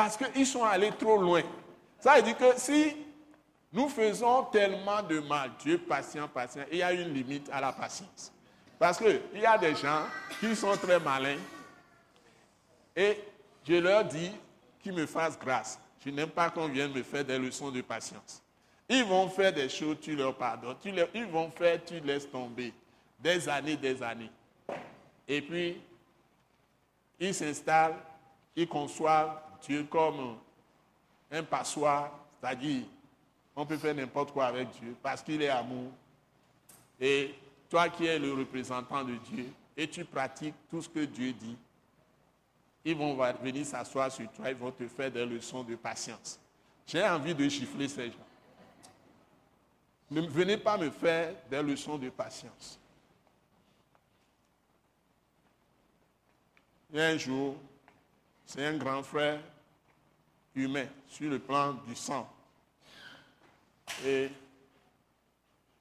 Parce qu'ils sont allés trop loin. Ça veut dire que si nous faisons tellement de mal, Dieu patient, patient, il y a une limite à la patience. Parce qu'il y a des gens qui sont très malins et je leur dis qu'ils me fassent grâce. Je n'aime pas qu'on vienne me faire des leçons de patience. Ils vont faire des choses, tu leur pardonnes. ils vont faire, tu laisses tomber. Des années, des années. Et puis, ils s'installent, ils conçoivent Dieu comme un passoire, c'est-à-dire, on peut faire n'importe quoi avec Dieu parce qu'il est amour. Et toi qui es le représentant de Dieu, et tu pratiques tout ce que Dieu dit, ils vont venir s'asseoir sur toi, ils vont te faire des leçons de patience. J'ai envie de chiffler ces gens. Ne venez pas me faire des leçons de patience. Un jour, c'est un grand frère humain sur le plan du sang. Et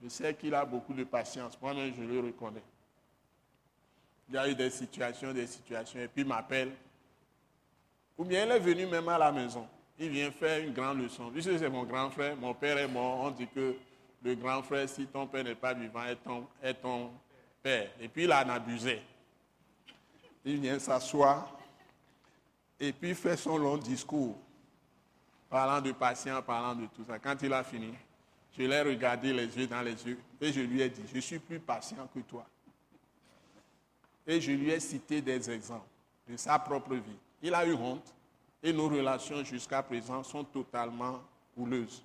je sais qu'il a beaucoup de patience. Moi-même, je le reconnais. Il y a eu des situations, des situations, et puis il m'appelle. Ou bien il est venu même à la maison. Il vient faire une grande leçon. Puisque c'est mon grand frère, mon père est mort. On dit que le grand frère, si ton père n'est pas vivant, est ton, est ton père. Et puis il en abusait. Il vient s'asseoir et puis fait son long discours, parlant de patience, parlant de tout ça. Quand il a fini, je l'ai regardé les yeux dans les yeux et je lui ai dit, je suis plus patient que toi. Et je lui ai cité des exemples de sa propre vie. Il a eu honte et nos relations jusqu'à présent sont totalement houleuses.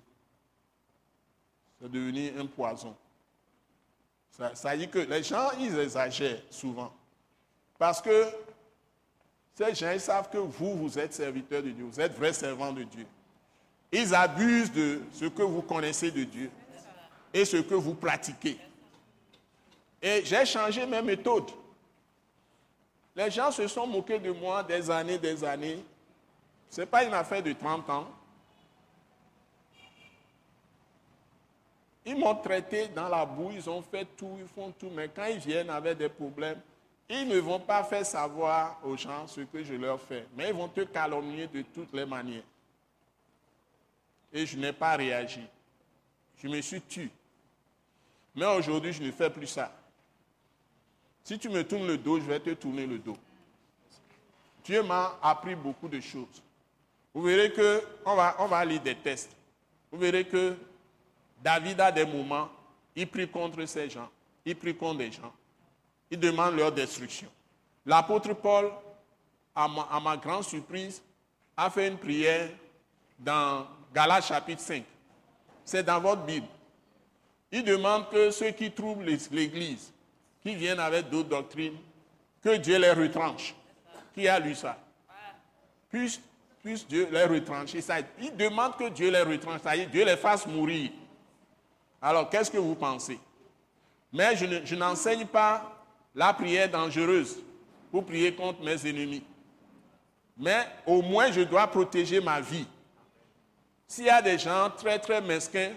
C'est devenu un poison. Ça, ça dit que les gens, ils exagèrent souvent. Parce que ces gens, ils savent que vous, vous êtes serviteur de Dieu, vous êtes vrai servant de Dieu. Ils abusent de ce que vous connaissez de Dieu et ce que vous pratiquez. Et j'ai changé mes méthodes. Les gens se sont moqués de moi des années, des années. Ce n'est pas une affaire de 30 ans. Ils m'ont traité dans la boue, ils ont fait tout, ils font tout, mais quand ils viennent avec des problèmes, ils ne vont pas faire savoir aux gens ce que je leur fais, mais ils vont te calomnier de toutes les manières. Et je n'ai pas réagi. Je me suis tué. Mais aujourd'hui, je ne fais plus ça. Si tu me tournes le dos, je vais te tourner le dos. Dieu m'a appris beaucoup de choses. Vous verrez que on va, on va lire des tests. Vous verrez que David a des moments, il prie contre ces gens, il prie contre des gens, il demande leur destruction. L'apôtre Paul, à ma, grande surprise, a fait une prière dans Galates chapitre 5. C'est dans votre Bible. Il demande que ceux qui troublent l'Église, qui viennent avec d'autres doctrines, que Dieu les retranche. Qui a lu ça? Puisse, Dieu les retrancher. il demande que Dieu les retranche, ça Dieu les fasse mourir. Alors, qu'est-ce que vous pensez? Mais je n'enseigne pas la prière dangereuse pour prier contre mes ennemis. Mais au moins, je dois protéger ma vie. S'il y a des gens très, très mesquins,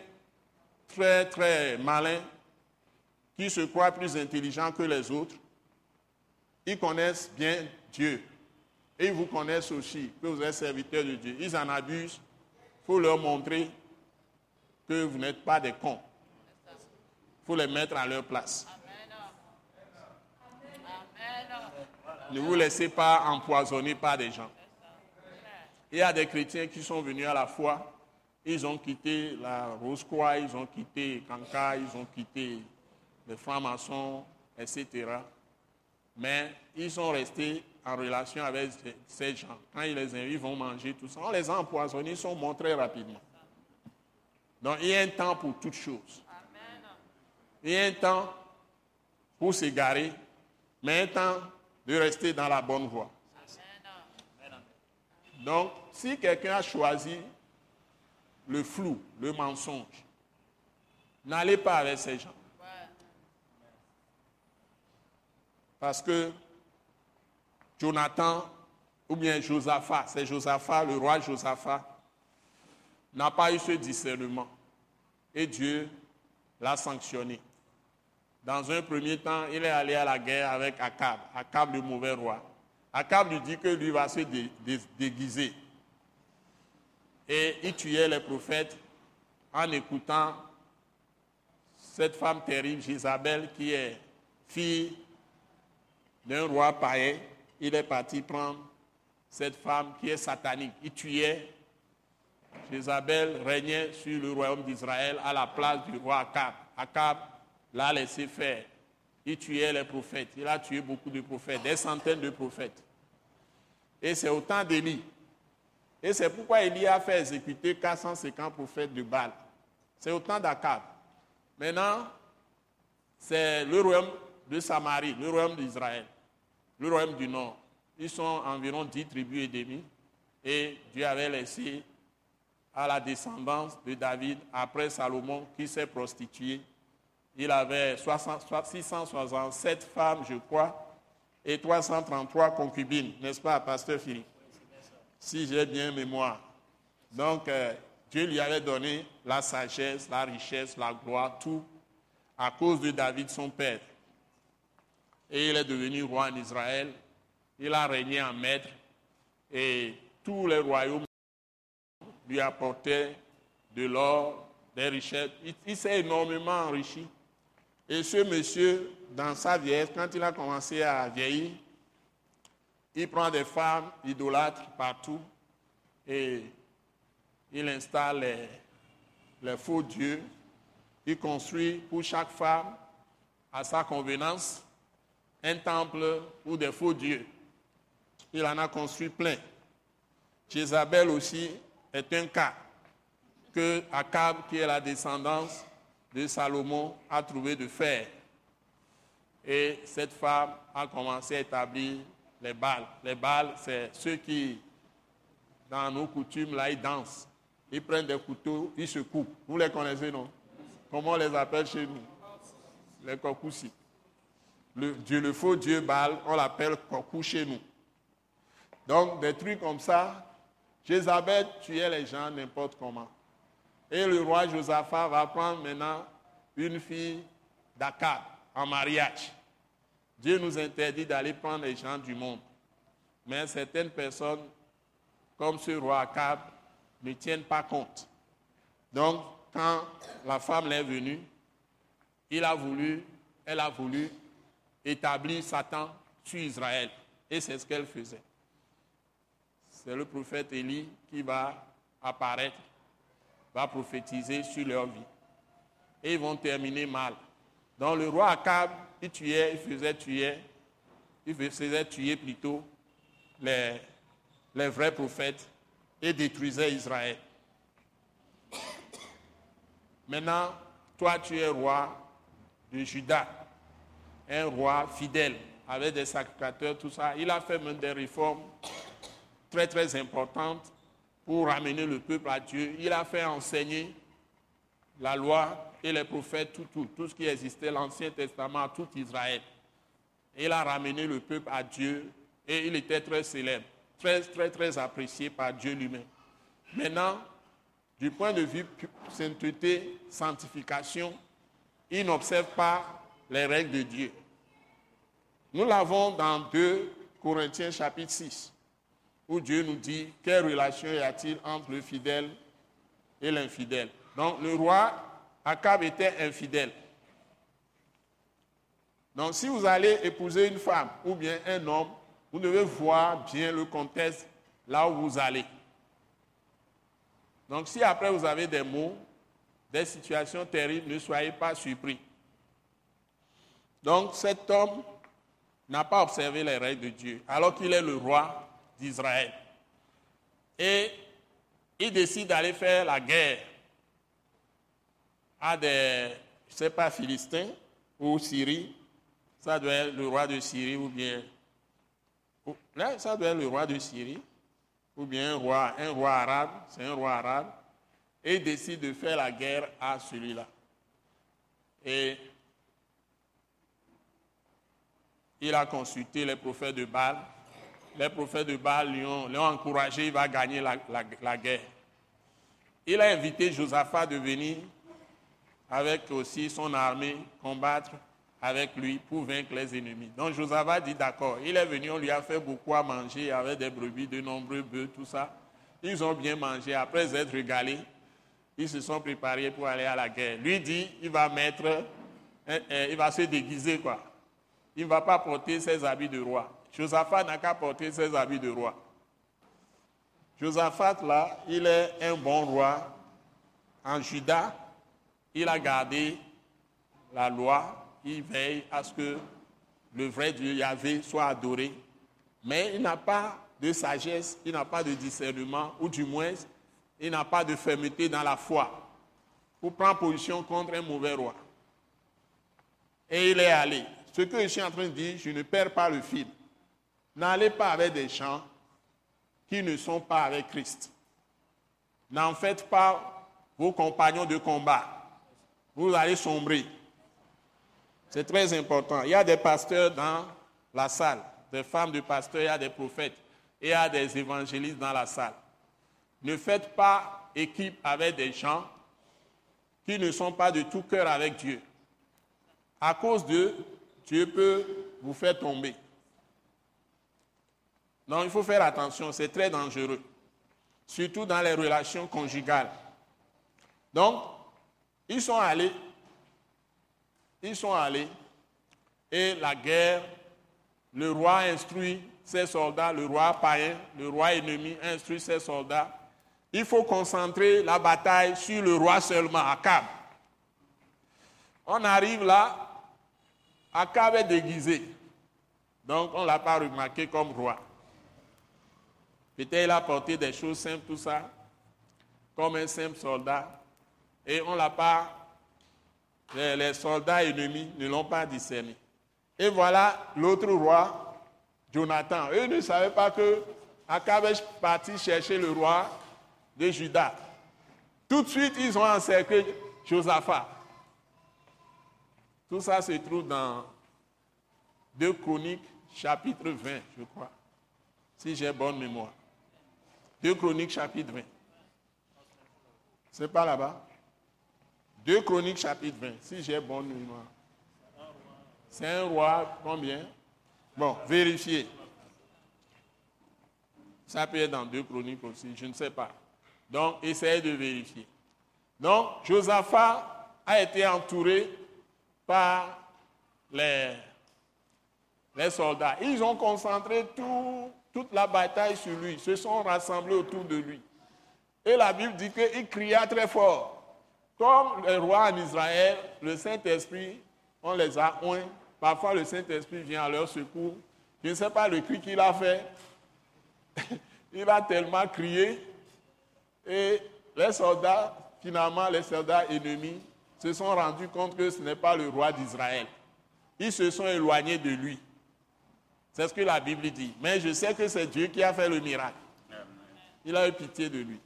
très, très malins, qui se croient plus intelligents que les autres, ils connaissent bien Dieu. Et ils vous connaissent aussi, que vous êtes serviteurs de Dieu. Ils en abusent. Il faut leur montrer que vous n'êtes pas des cons faut les mettre à leur place. Ne vous laissez pas empoisonner par des gens. Il y a des chrétiens qui sont venus à la foi, ils ont quitté la Rose-Croix, ils ont quitté Kanka, ils ont quitté les francs-maçons, etc. Mais ils sont restés en relation avec ces gens. Quand ils les invitent, ils vont manger tout ça. On les a empoisonnés, ils sont morts très rapidement. Donc il y a un temps pour toutes choses. Il y a un temps pour s'égarer, mais un temps de rester dans la bonne voie. Donc, si quelqu'un a choisi le flou, le mensonge, n'allez pas avec ces gens. Parce que Jonathan, ou bien Josaphat, c'est Josaphat, le roi Josaphat, n'a pas eu ce discernement. Et Dieu l'a sanctionné. Dans un premier temps, il est allé à la guerre avec Akab, Akab le mauvais roi. Akab lui dit que lui va se déguiser. Et il tuait les prophètes en écoutant cette femme terrible, Jézabel, qui est fille d'un roi païen. Il est parti prendre cette femme qui est satanique. Il tuait. Jézabel régnait sur le royaume d'Israël à la place du roi Akab. Akab l'a laissé faire. Il tuait les prophètes. Il a tué beaucoup de prophètes, des centaines de prophètes. Et c'est au temps d'Élie. Et c'est pourquoi Élie a fait exécuter 450 prophètes de Baal. C'est au temps d'Akab. Maintenant, c'est le royaume de Samarie, le royaume d'Israël, le royaume du Nord. Ils sont environ 10 tribus et demi. Et Dieu avait laissé à la descendance de David, après Salomon, qui s'est prostitué, il avait 667 femmes, je crois, et 333 concubines, n'est-ce pas, pasteur Philippe? Si j'ai bien mémoire. Donc, euh, Dieu lui avait donné la sagesse, la richesse, la gloire, tout, à cause de David, son père. Et il est devenu roi en Israël. Il a régné en maître. Et tous les royaumes lui apportaient de l'or, des richesses. il s'est énormément enrichi. Et ce monsieur, dans sa vieillesse, quand il a commencé à vieillir, il prend des femmes idolâtres partout et il installe les, faux dieux. Il construit pour chaque femme, à sa convenance, un temple ou des faux dieux. Il en a construit plein. Jézabel aussi est un cas que Akab, qui est la descendance de Salomon a trouvé de fer. Et cette femme a commencé à établir les balles. Les balles, c'est ceux qui, dans nos coutumes, là, ils dansent. Ils prennent des couteaux, ils se coupent. Vous les connaissez, non? Comment on les appelle chez nous? Les kokoussi. Le, Dieu, le faux Dieu Baal, on l'appelle kokou chez nous. Donc, des trucs comme ça, Jézabel tuait les gens n'importe comment. Et le roi Josaphat va prendre maintenant une fille d'Akab en mariage. Dieu nous interdit d'aller prendre les gens du monde. Mais certaines personnes, comme ce roi Akab, ne tiennent pas compte. Donc, quand la femme est venue, il a voulu, elle a voulu établir Satan sur Israël. Et c'est ce qu'elle faisait. C'est le prophète Élie qui va apparaître, prophétiser sur leur vie. Et ils vont terminer mal. Donc le roi Akab, il tuait, il faisait tuer, il faisait tuer plutôt les, les vrais prophètes et détruisait Israël. Maintenant, toi tu es roi de Juda, un roi fidèle, avec des sacrificateurs, tout ça. Il a fait même des réformes très très importantes pour ramener le peuple à Dieu. Il a fait enseigner la loi et les prophètes, tout, tout, tout ce qui existait, l'Ancien Testament, tout Israël. Il a ramené le peuple à Dieu et il était très célèbre, très, très, très apprécié par Dieu lui-même. Maintenant, du point de vue sainteté, sanctification, il n'observe pas les règles de Dieu. Nous l'avons dans 2 Corinthiens chapitre 6, où Dieu nous dit quelle relation y a-t-il entre le fidèle et l'infidèle? Donc le roi Akab était infidèle. Donc si vous allez épouser une femme ou bien un homme, vous devez voir bien le contexte là où vous allez. Donc si après vous avez des mots, des situations terribles, ne soyez pas surpris. Donc cet homme n'a pas observé les règles de Dieu, alors qu'il est le roi d'Israël. Et il décide d'aller faire la guerre à des, je ne sais pas, Philistins ou Syrie. Ça doit être le roi de Syrie ou bien. Là, ça doit être le roi de Syrie ou bien un roi, un roi arabe, c'est un roi arabe. Et il décide de faire la guerre à celui-là. Et il a consulté les prophètes de Baal. Les prophètes de Baal lui ont, encouragé, il va gagner la, guerre. Il a invité Josaphat de venir avec aussi son armée combattre avec lui pour vaincre les ennemis. Donc Josaphat dit d'accord. Il est venu, on lui a fait beaucoup à manger avec des brebis, de nombreux bœufs, tout ça. Ils ont bien mangé. Après être régalés, ils se sont préparés pour aller à la guerre. Lui dit, il va mettre, il va se déguiser quoi il ne va pas porter ses habits de roi. Josaphat n'a qu'à porter ses habits de roi. Josaphat, là, il est un bon roi. En Juda, il a gardé la loi, il veille à ce que le vrai Dieu Yahvé soit adoré. Mais il n'a pas de sagesse, il n'a pas de discernement, ou du moins, il n'a pas de fermeté dans la foi pour prendre position contre un mauvais roi. Et il est allé. Ce que je suis en train de dire, je ne perds pas le fil. N'allez pas avec des gens qui ne sont pas avec Christ. N'en faites pas vos compagnons de combat. Vous allez sombrer. C'est très important. Il y a des pasteurs dans la salle, des femmes de pasteurs, il y a des prophètes, et il y a des évangélistes dans la salle. Ne faites pas équipe avec des gens qui ne sont pas de tout cœur avec Dieu. À cause de Dieu peut vous faire tomber. Donc il faut faire attention, c'est très dangereux, surtout dans les relations conjugales. Donc, ils sont allés, ils sont allés, et la guerre, le roi instruit ses soldats, le roi païen, le roi ennemi instruit ses soldats. Il faut concentrer la bataille sur le roi seulement, Akab. On arrive là, Akab est déguisé. Donc on ne l'a pas remarqué comme roi. Peut-être il a porté des choses simples, tout ça, comme un simple soldat. Et on l'a pas, les, soldats ennemis ne l'ont pas discerné. Et voilà l'autre roi, Jonathan. Eux ne savaient pas que Akab est parti chercher le roi de Juda. Tout de suite, ils ont encerclé Josaphat. Tout ça se trouve dans 2 Chroniques, chapitre 20, je crois, si j'ai bonne mémoire. 2 Chroniques, chapitre 20. C'est pas là-bas 2 Chroniques chapitre 20, si j'ai bon mémoire. C'est un roi combien? Bon, vérifiez. Ça peut être dans 2 Chroniques aussi, je ne sais pas. Donc, essayez de vérifier. Donc, Josaphat a été entouré par les, les soldats. Ils ont concentré toute la bataille sur lui, se sont rassemblés autour de lui. Et la Bible dit qu'il cria très fort. Comme les rois en Israël, le Saint-Esprit, on les a oints. Parfois, le Saint-Esprit vient à leur secours. Je ne sais pas le cri qu'il a fait. (laughs) Il a tellement crié. Et les soldats, finalement, les soldats ennemis, se sont rendus compte que ce n'est pas le roi d'Israël. Ils se sont éloignés de lui. C'est ce que la Bible dit. Mais je sais que c'est Dieu qui a fait le miracle. Il a eu pitié de lui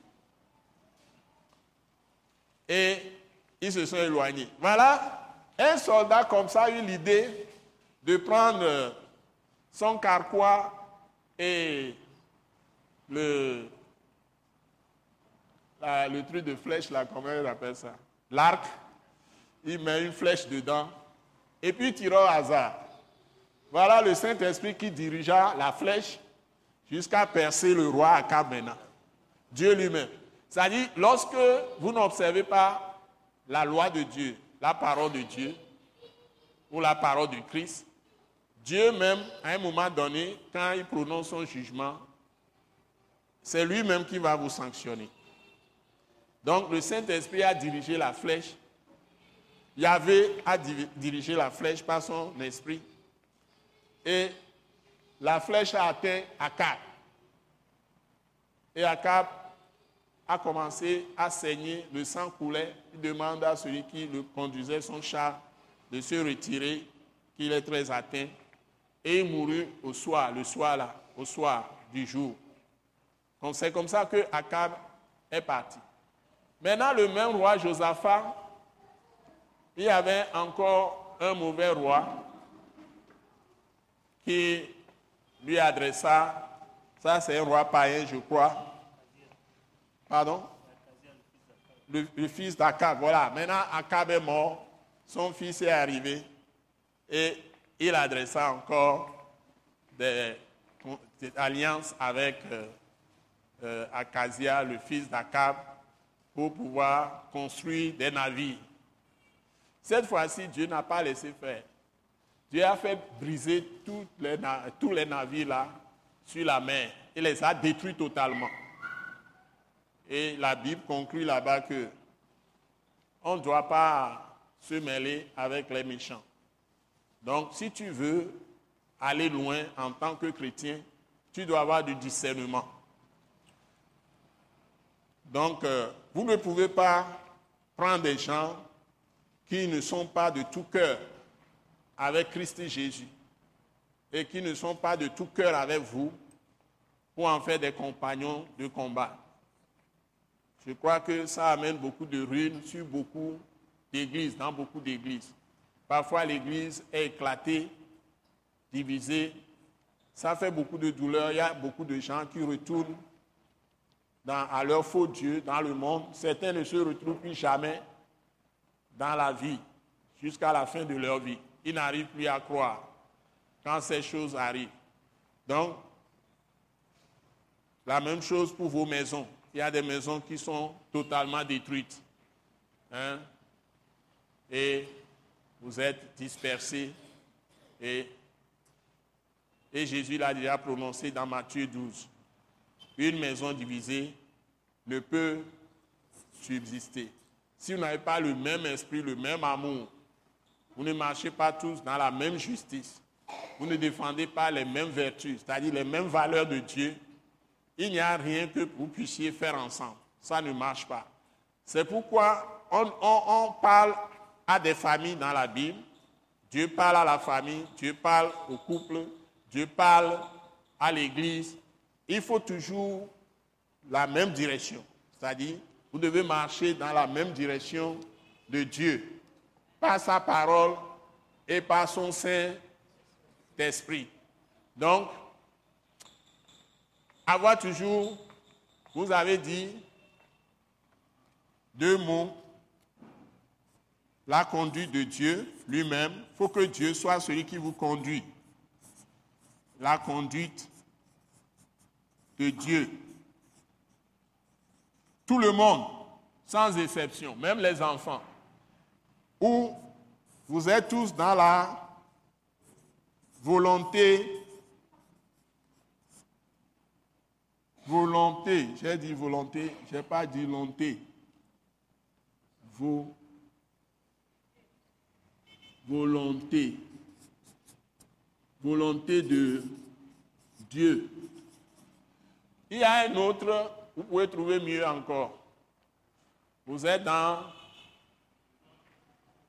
et ils se sont éloignés. Voilà, un soldat comme ça a eu l'idée de prendre son carquois et le, le truc de flèche, là, comment il appelle ça? L'arc. Il met une flèche dedans et puis il tire au hasard. Voilà le Saint-Esprit qui dirigea la flèche jusqu'à percer le roi à maintenant. Dieu lui-même. C'est-à-dire, lorsque vous n'observez pas la loi de Dieu, la parole de Dieu, ou la parole du Christ, Dieu même, à un moment donné, quand il prononce son jugement, c'est lui-même qui va vous sanctionner. Donc le Saint-Esprit a dirigé la flèche. Yahvé a dirigé la flèche par son esprit. Et la flèche a atteint Akab. Et Akab a commencé à saigner, le sang coulait. Il demande à celui qui le conduisait son char de se retirer, qu'il est très atteint. Et il mourut au soir, le soir là, au soir du jour. Donc c'est comme ça que Akab est parti. Maintenant, le même roi Josaphat, il y avait encore un mauvais roi qui lui adressa, ça c'est un roi païen, je crois, Pardon? Le, fils d'Akab, voilà. Maintenant, Akab est mort, son fils est arrivé et il adressa encore des, alliances avec euh, euh, Akazia, le fils d'Akab, pour pouvoir construire des navires. Cette fois-ci, Dieu n'a pas laissé faire. Dieu a fait briser les, tous les navires là sur la mer. Il les a détruits totalement. Et la Bible conclut là-bas que on ne doit pas se mêler avec les méchants. Donc, si tu veux aller loin en tant que chrétien, tu dois avoir du discernement. Donc, euh, vous ne pouvez pas prendre des gens qui ne sont pas de tout cœur avec Christ Jésus et qui ne sont pas de tout cœur avec vous pour en faire des compagnons de combat. Je crois que ça amène beaucoup de ruines sur beaucoup d'églises, dans beaucoup d'églises. Parfois, l'église est éclatée, divisée. Ça fait beaucoup de douleur. Il y a beaucoup de gens qui retournent à leur faux Dieu dans le monde. Certains ne se retrouvent plus jamais dans la vie jusqu'à la fin de leur vie. Ils n'arrivent plus à croire quand ces choses arrivent. Donc, la même chose pour vos maisons il y a des maisons qui sont totalement détruites. Hein? Et vous êtes dispersés. Et, et Jésus l'a déjà prononcé dans Matthieu 12. Une maison divisée ne peut subsister. Si vous n'avez pas le même esprit, le même amour, vous ne marchez pas tous dans la même justice, vous ne défendez pas les mêmes vertus, c'est-à-dire les mêmes valeurs de Dieu, il n'y a rien que vous puissiez faire ensemble. Ça ne marche pas. C'est pourquoi on, parle à des familles dans la Bible. Dieu parle à la famille, Dieu parle au couple, Dieu parle à l'Église. Il faut toujours la même direction. C'est-à-dire, vous devez marcher dans la même direction de Dieu, par sa parole et par son Saint-Esprit. Donc, avoir toujours, vous avez dit deux mots la conduite de Dieu lui-même. Il faut que Dieu soit celui qui vous conduit. La conduite de Dieu. Tout le monde, sans exception, même les enfants, où vous êtes tous dans la volonté, volonté, j'ai dit volonté, je n'ai pas dit volonté. Vos, volonté, volonté de Dieu. Il y a un autre, vous pouvez trouver mieux encore. Vous êtes dans,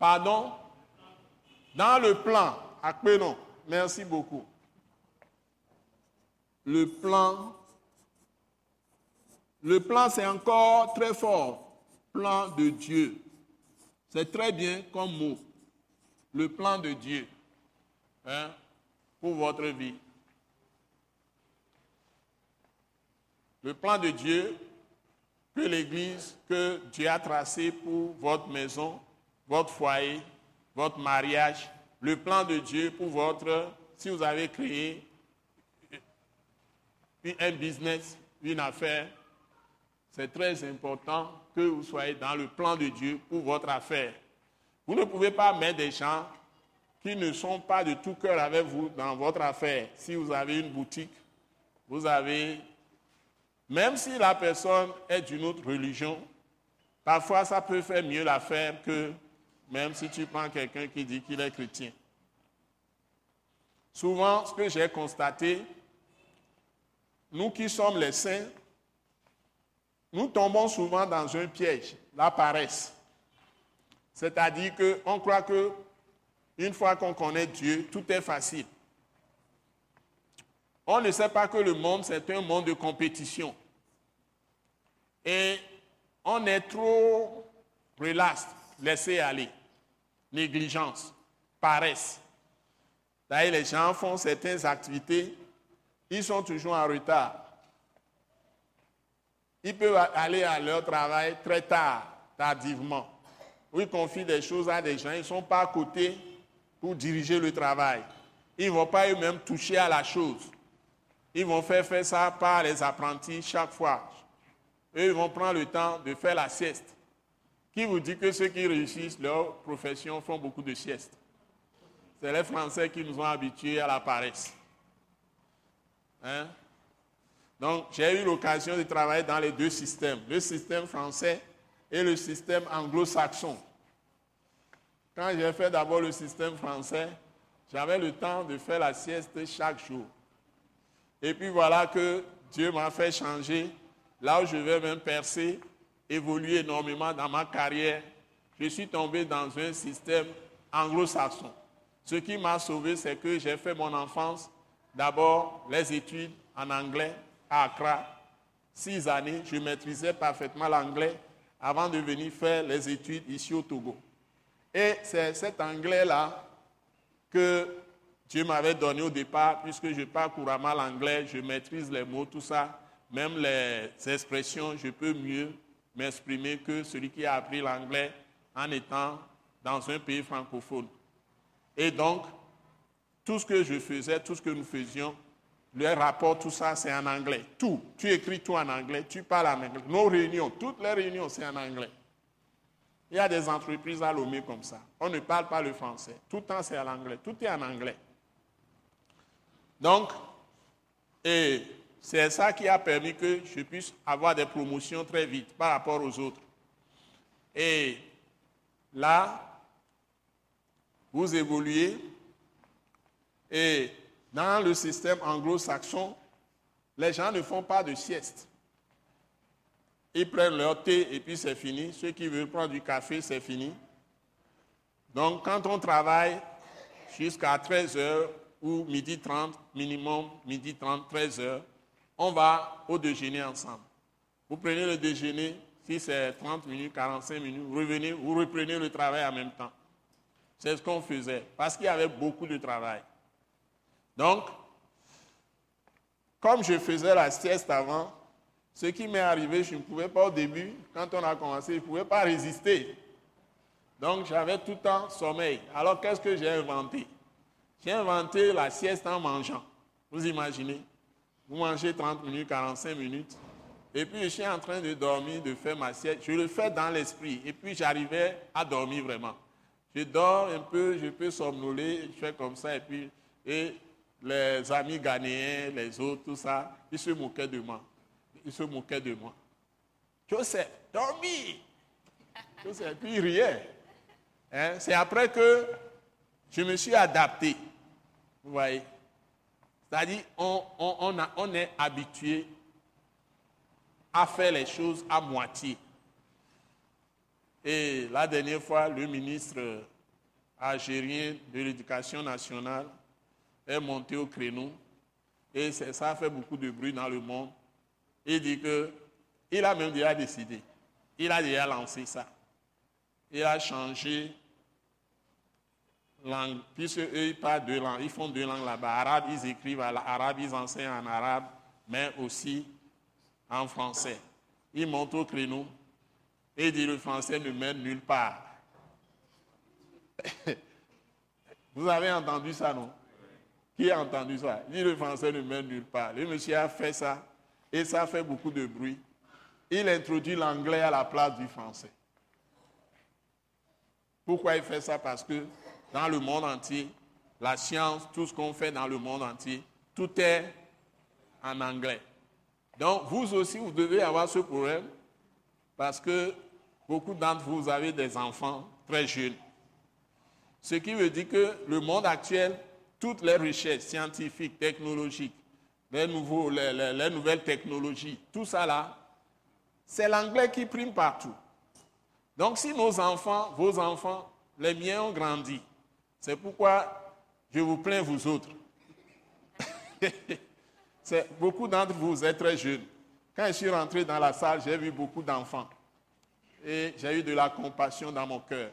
pardon, dans le plan, non. merci beaucoup. Le plan, le plan c'est encore très fort, plan de Dieu. C'est très bien comme mot, le plan de Dieu hein, pour votre vie. Le plan de Dieu que l'Église, que Dieu a tracé pour votre maison, votre foyer, votre mariage, le plan de Dieu pour votre, si vous avez créé un business, une affaire, c'est très important que vous soyez dans le plan de Dieu pour votre affaire. Vous ne pouvez pas mettre des gens qui ne sont pas de tout cœur avec vous dans votre affaire. Si vous avez une boutique, vous avez même si la personne est d'une autre religion, parfois ça peut faire mieux l'affaire que même si tu prends quelqu'un qui dit qu'il est chrétien. Souvent, ce que j'ai constaté, nous qui sommes les saints, nous tombons souvent dans un piège, la paresse. C'est-à-dire qu'on croit que une fois qu'on connaît Dieu, tout est facile. On ne sait pas que le monde, c'est un monde de compétition. Et on est trop relax, laissé aller. Négligence, paresse. D'ailleurs, les gens font certaines activités, ils sont toujours en retard. Ils peuvent aller à leur travail très tard, tardivement. Ou ils confient des choses à des gens, ils ne sont pas à côté pour diriger le travail. Ils ne vont pas eux-mêmes toucher à la chose. Ils vont faire faire ça par les apprentis chaque fois. Eux, ils vont prendre le temps de faire la sieste. Qui vous dit que ceux qui réussissent leur profession font beaucoup de siestes? C'est les Français qui nous ont habitués à la paresse. Hein? Donc, j'ai eu l'occasion de travailler dans les deux systèmes, le système français et le système anglo-saxon. Quand j'ai fait d'abord le système français, j'avais le temps de faire la sieste chaque jour. Et puis voilà que Dieu m'a fait changer là où je vais même percer, évoluer énormément dans ma carrière, je suis tombé dans un système anglo-saxon. Ce qui m'a sauvé, c'est que j'ai fait mon enfance, d'abord les études en anglais à Accra. Six années, je maîtrisais parfaitement l'anglais avant de venir faire les études ici au Togo. Et c'est cet anglais-là que Dieu m'avait donné au départ, puisque je parle couramment l'anglais, je maîtrise les mots, tout ça même les expressions, je peux mieux m'exprimer que celui qui a appris l'anglais en étant dans un pays francophone. Et donc, tout ce que je faisais, tout ce que nous faisions, le rapport, tout ça, c'est en anglais. Tout. Tu écris tout en anglais, tu parles en anglais. Nos réunions, toutes les réunions, c'est en anglais. Il y a des entreprises à Lomé comme ça. On ne parle pas le français. Tout le temps, c'est en anglais. Tout est en anglais. Donc, et c'est ça qui a permis que je puisse avoir des promotions très vite par rapport aux autres. Et là, vous évoluez et dans le système anglo-saxon, les gens ne font pas de sieste. Ils prennent leur thé et puis c'est fini. Ceux qui veulent prendre du café, c'est fini. Donc quand on travaille jusqu'à 13h ou midi 30, minimum midi 30, 13h, on va au déjeuner ensemble. Vous prenez le déjeuner, si c'est 30 minutes, 45 minutes, vous revenez, vous reprenez le travail en même temps. C'est ce qu'on faisait, parce qu'il y avait beaucoup de travail. Donc, comme je faisais la sieste avant, ce qui m'est arrivé, je ne pouvais pas au début, quand on a commencé, je ne pouvais pas résister. Donc j'avais tout le temps sommeil. Alors qu'est-ce que j'ai inventé? J'ai inventé la sieste en mangeant. Vous imaginez? Vous mangez 30 minutes, 45 minutes. Et puis je suis en train de dormir, de faire ma sieste. Je le fais dans l'esprit. Et puis j'arrivais à dormir vraiment. Je dors un peu, je peux somnoler, je fais comme ça. Et puis et les amis ghanéens, les autres, tout ça, ils se moquaient de moi. Ils se moquaient de moi. Joseph, dormi. Joseph, puis il riait. Hein? C'est après que je me suis adapté. Vous voyez? C'est-à-dire, on, on est habitué à faire les choses à moitié. Et la dernière fois, le ministre algérien de l'Éducation nationale est monté au créneau et ça a fait beaucoup de bruit dans le monde. Il dit que il a même déjà décidé, il a déjà lancé ça. Il a changé langue, puisque eux ils parlent deux langues, ils font deux langues là-bas. Arabe, ils écrivent en arabe, ils enseignent en arabe, mais aussi en français. Il monte au créneau et dit le français ne mène nulle part. (coughs) Vous avez entendu ça, non? Qui a entendu ça? Il dit le français ne mène nulle part. Le monsieur a fait ça et ça fait beaucoup de bruit. Il introduit l'anglais à la place du français. Pourquoi il fait ça? Parce que dans le monde entier, la science, tout ce qu'on fait dans le monde entier, tout est en anglais. Donc vous aussi, vous devez avoir ce problème parce que beaucoup d'entre vous avez des enfants très jeunes. Ce qui veut dire que le monde actuel, toutes les richesses scientifiques, technologiques, les, nouveaux, les, nouvelles technologies, tout ça là, c'est l'anglais qui prime partout. Donc si nos enfants, vos enfants, les miens ont grandi, c'est pourquoi je vous plains vous autres. (laughs) beaucoup d'entre vous êtes très jeunes. Quand je suis rentré dans la salle, j'ai vu beaucoup d'enfants. Et j'ai eu de la compassion dans mon cœur.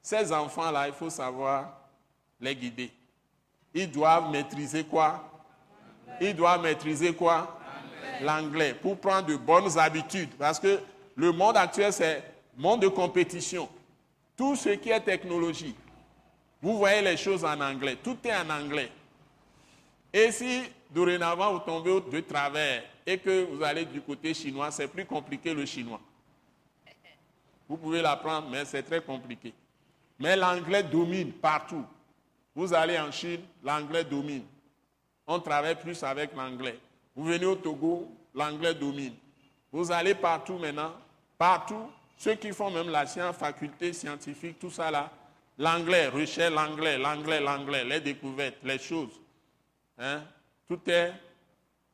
Ces enfants-là, il faut savoir les guider. Ils doivent maîtriser quoi? Ils doivent maîtriser quoi? L'anglais pour prendre de bonnes habitudes. Parce que le monde actuel, c'est monde de compétition. Tout ce qui est technologie. Vous voyez les choses en anglais. Tout est en anglais. Et si dorénavant vous tombez de travers et que vous allez du côté chinois, c'est plus compliqué le chinois. Vous pouvez l'apprendre, mais c'est très compliqué. Mais l'anglais domine partout. Vous allez en Chine, l'anglais domine. On travaille plus avec l'anglais. Vous venez au Togo, l'anglais domine. Vous allez partout maintenant, partout. Ceux qui font même la science, faculté scientifique, tout ça là, l'anglais, recherche l'anglais, l'anglais, l'anglais, les découvertes, les choses. Hein? Tout est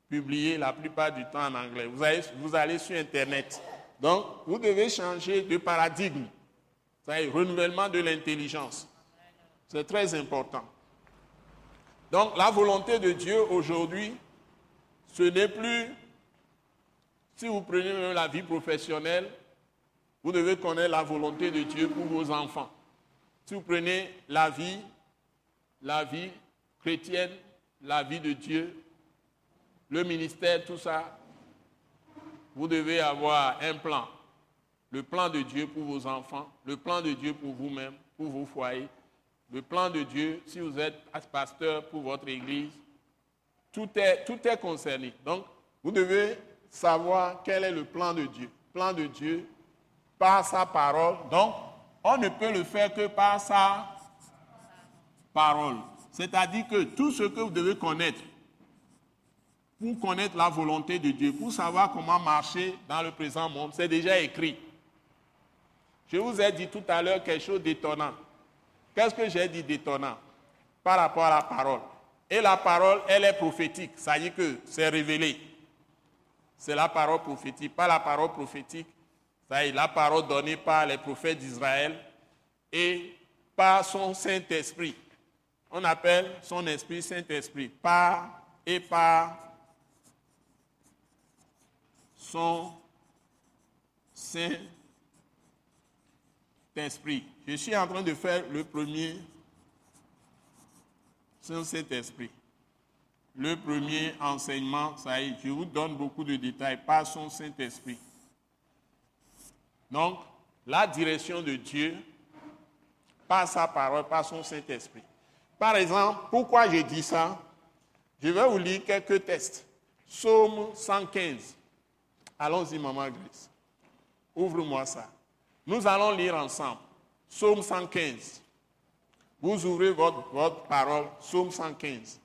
publié la plupart du temps en anglais. Vous allez, vous allez sur Internet. Donc, vous devez changer de paradigme. C'est renouvellement de l'intelligence. C'est très important. Donc, la volonté de Dieu aujourd'hui, ce n'est plus, si vous prenez la vie professionnelle, vous devez connaître la volonté de Dieu pour vos enfants. Si vous prenez la vie, la vie chrétienne, la vie de Dieu, le ministère, tout ça, vous devez avoir un plan. Le plan de Dieu pour vos enfants, le plan de Dieu pour vous-même, pour vos foyers, le plan de Dieu si vous êtes pasteur pour votre église. Tout est, tout est concerné. Donc, vous devez savoir quel est le plan de Dieu. Plan de Dieu par sa parole. Donc, on ne peut le faire que par sa parole. C'est-à-dire que tout ce que vous devez connaître pour connaître la volonté de Dieu, pour savoir comment marcher dans le présent monde, c'est déjà écrit. Je vous ai dit tout à l'heure quelque chose d'étonnant. Qu'est-ce que j'ai dit d'étonnant par rapport à la parole? Et la parole, elle est prophétique, ça veut dire que c'est révélé. C'est la parole prophétique, pas la parole prophétique, ça veut dire la parole donnée par les prophètes d'Israël et par son Saint-Esprit on appelle son esprit Saint-Esprit, par et par son Saint-Esprit. Je suis en train de faire le premier Saint-Esprit. Le premier enseignement, ça y est, je vous donne beaucoup de détails par son Saint-Esprit. Donc, la direction de Dieu par sa parole, par son Saint-Esprit. Par exemple, pourquoi je dis ça? Je vais vous lire quelques textes. Psaume 115. Allons-y, maman Grace. Ouvre-moi ça. Nous allons lire ensemble. Psaume 115. Vous ouvrez votre, votre parole, Psaume 115.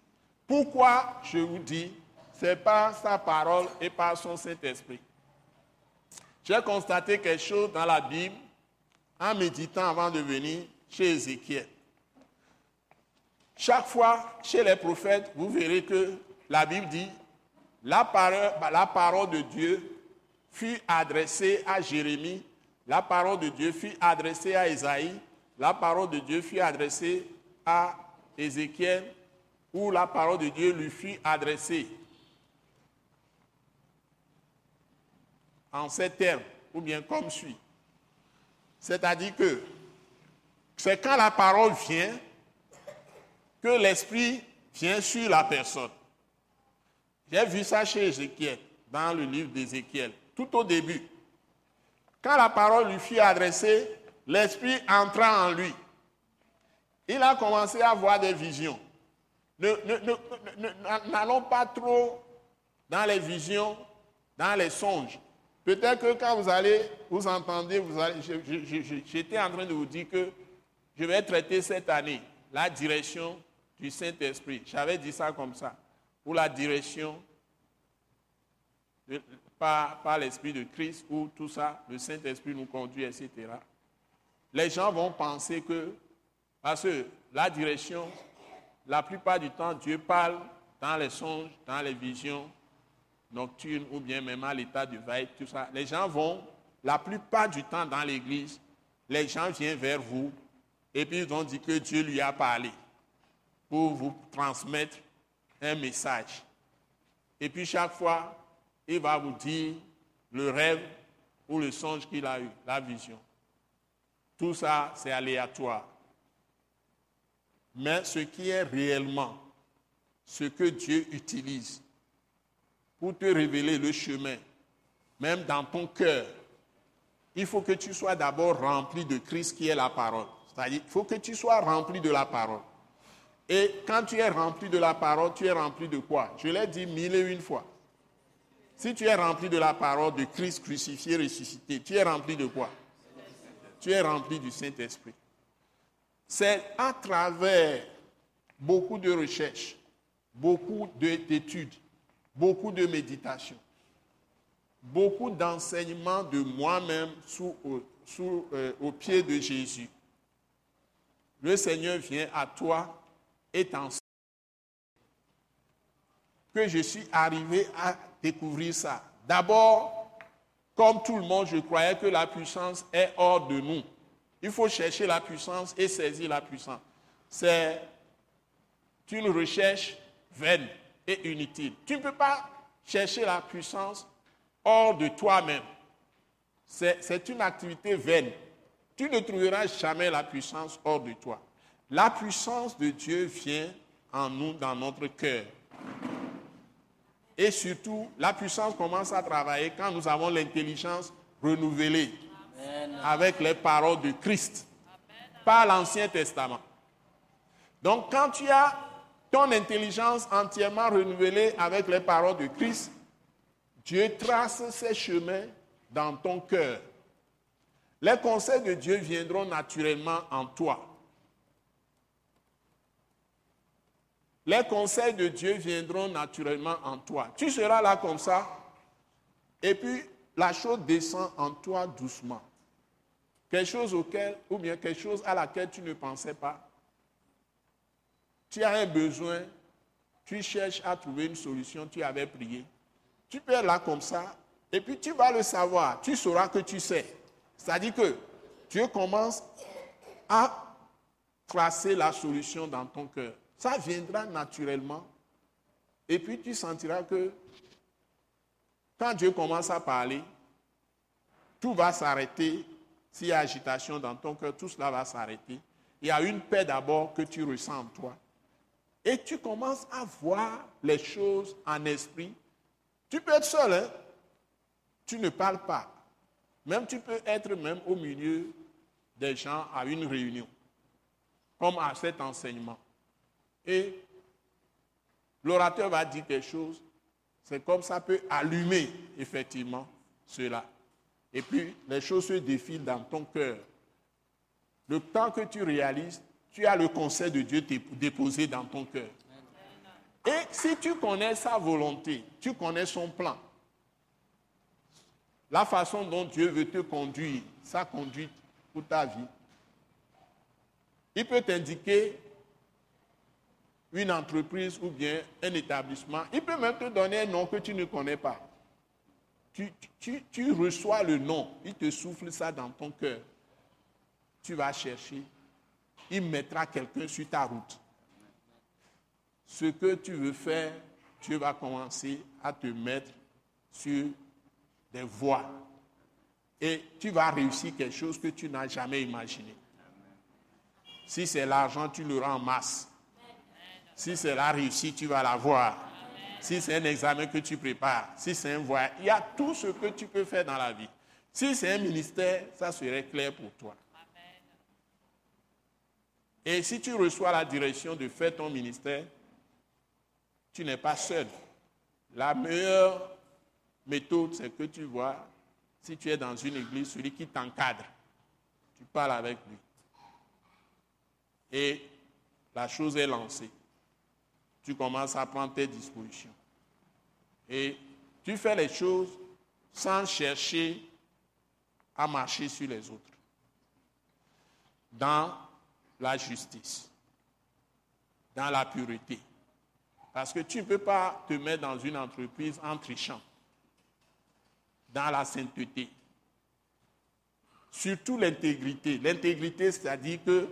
Pourquoi je vous dis, c'est par sa parole et par son Saint-Esprit. J'ai constaté quelque chose dans la Bible en méditant avant de venir chez Ézéchiel. Chaque fois, chez les prophètes, vous verrez que la Bible dit, la parole, de Dieu fut adressée à Jérémie, la parole de Dieu fut adressée à Isaïe, la parole de Dieu fut adressée à Ézéchiel, ou la parole de Dieu lui fut adressée. En ces termes, ou bien comme suit. C'est-à-dire que c'est quand la parole vient que l'esprit vient sur la personne. J'ai vu ça chez Ézéchiel, dans le livre d'Ézéchiel, tout au début. Quand la parole lui fut adressée, l'esprit entra en lui. Il a commencé à voir des visions. N'allons pas trop dans les visions, dans les songes. Peut-être que quand vous allez, vous entendez, j'étais en train de vous dire que je vais traiter cette année la direction du Saint-Esprit. J'avais dit ça comme ça. Pour la direction par, par l'Esprit de Christ, où tout ça, le Saint-Esprit nous conduit, etc. Les gens vont penser que, parce que la direction, la plupart du temps, Dieu parle dans les songes, dans les visions nocturnes ou bien même à l'état de veille, tout ça. Les gens vont, la plupart du temps dans l'église, les gens viennent vers vous et puis ils ont dit que Dieu lui a parlé pour vous transmettre un message. Et puis chaque fois, il va vous dire le rêve ou le songe qu'il a eu, la vision. Tout ça, c'est aléatoire. Mais ce qui est réellement, ce que Dieu utilise pour te révéler le chemin, même dans ton cœur, il faut que tu sois d'abord rempli de Christ qui est la parole. C'est-à-dire, il faut que tu sois rempli de la parole. Et quand tu es rempli de la parole, tu es rempli de quoi? Je l'ai dit mille et une fois. Si tu es rempli de la parole de Christ crucifié, ressuscité, tu es rempli de quoi? Tu es rempli du Saint-Esprit. C'est à travers beaucoup de recherches, beaucoup d'études, beaucoup de méditations, beaucoup d'enseignements de moi-même sous, euh, au pied de Jésus. Le Seigneur vient à toi et t'enseigne que je suis arrivé à découvrir ça. D'abord, comme tout le monde, je croyais que la puissance est hors de nous. Il faut chercher la puissance et saisir la puissance. C'est une recherche vaine et inutile. Tu ne peux pas chercher la puissance hors de toi-même. C'est une activité vaine. Tu ne trouveras jamais la puissance hors de toi. La puissance de Dieu vient en nous, dans notre cœur. Et surtout, la puissance commence à travailler quand nous avons l'intelligence renouvelée avec les paroles de Christ par l'Ancien Testament. Donc quand tu as ton intelligence entièrement renouvelée avec les paroles de Christ, Dieu trace ses chemins dans ton cœur. Les conseils de Dieu viendront naturellement en toi. Les conseils de Dieu viendront naturellement en toi. Tu seras là comme ça, et puis la chose descend en toi doucement. Quelque chose auquel, ou bien quelque chose à laquelle tu ne pensais pas. Tu as un besoin, tu cherches à trouver une solution, tu avais prié. Tu peux être là comme ça, et puis tu vas le savoir, tu sauras que tu sais. C'est-à-dire que Dieu commence à tracer la solution dans ton cœur. Ça viendra naturellement. Et puis tu sentiras que quand Dieu commence à parler, tout va s'arrêter. S'il y a agitation dans ton cœur, tout cela va s'arrêter. Il y a une paix d'abord que tu ressens en toi. Et tu commences à voir les choses en esprit. Tu peux être seul, hein? tu ne parles pas. Même tu peux être même au milieu des gens à une réunion. comme à cet enseignement. Et l'orateur va dire quelque chose, c'est comme ça peut allumer effectivement cela. Et puis les choses se défilent dans ton cœur. Le temps que tu réalises, tu as le conseil de Dieu déposé dans ton cœur. Et si tu connais sa volonté, tu connais son plan, la façon dont Dieu veut te conduire, sa conduite pour ta vie, il peut t'indiquer une entreprise ou bien un établissement. Il peut même te donner un nom que tu ne connais pas. Tu, reçois le nom, il te souffle ça dans ton cœur. Tu vas chercher, il mettra quelqu'un sur ta route. Ce que tu veux faire, tu vas commencer à te mettre sur des voies. Et tu vas réussir quelque chose que tu n'as jamais imaginé. Si c'est l'argent, tu l'auras en masse. Si c'est la réussite, tu vas l'avoir. Si c'est un examen que tu prépares, si c'est un voyage, il y a tout ce que tu peux faire dans la vie. Si c'est un ministère, ça serait clair pour toi. Et si tu reçois la direction de faire ton ministère, tu n'es pas seul. La meilleure méthode, c'est que tu vois, si tu es dans une église, celui qui t'encadre, tu parles avec lui. Et la chose est lancée. Tu commences à prendre tes dispositions. Et tu fais les choses sans chercher à marcher sur les autres. Dans la justice, dans la pureté. Parce que tu ne peux pas te mettre dans une entreprise en trichant, dans la sainteté. Surtout l'intégrité. L'intégrité, c'est-à-dire que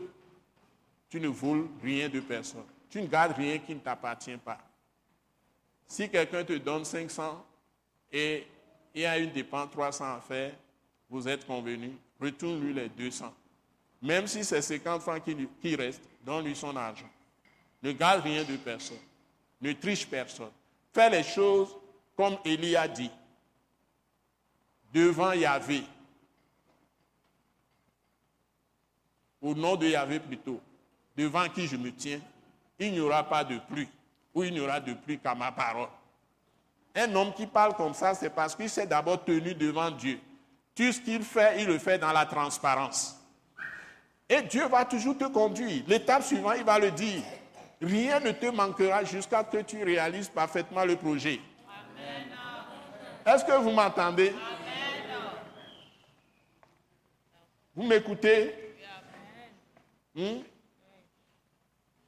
tu ne voles rien de personne. Tu ne gardes rien qui ne t'appartient pas. Si quelqu'un te donne 500 et il y a une dépense 300 à faire, vous êtes convenu, retourne-lui les 200. Même si c'est 50 francs qui, restent, donne-lui son argent. Ne garde rien de personne. Ne triche personne. Fais les choses comme Élie a dit. Devant Yahvé. Au nom de Yahvé plutôt. Devant qui je me tiens. Il n'y aura pas de pluie. Ou il n'y aura de pluie qu'à ma parole. Un homme qui parle comme ça, c'est parce qu'il s'est d'abord tenu devant Dieu. Tout ce qu'il fait, il le fait dans la transparence. Et Dieu va toujours te conduire. L'étape suivante, il va le dire. Rien ne te manquera jusqu'à ce que tu réalises parfaitement le projet. Est-ce que vous m'entendez? Vous m'écoutez? Hmm?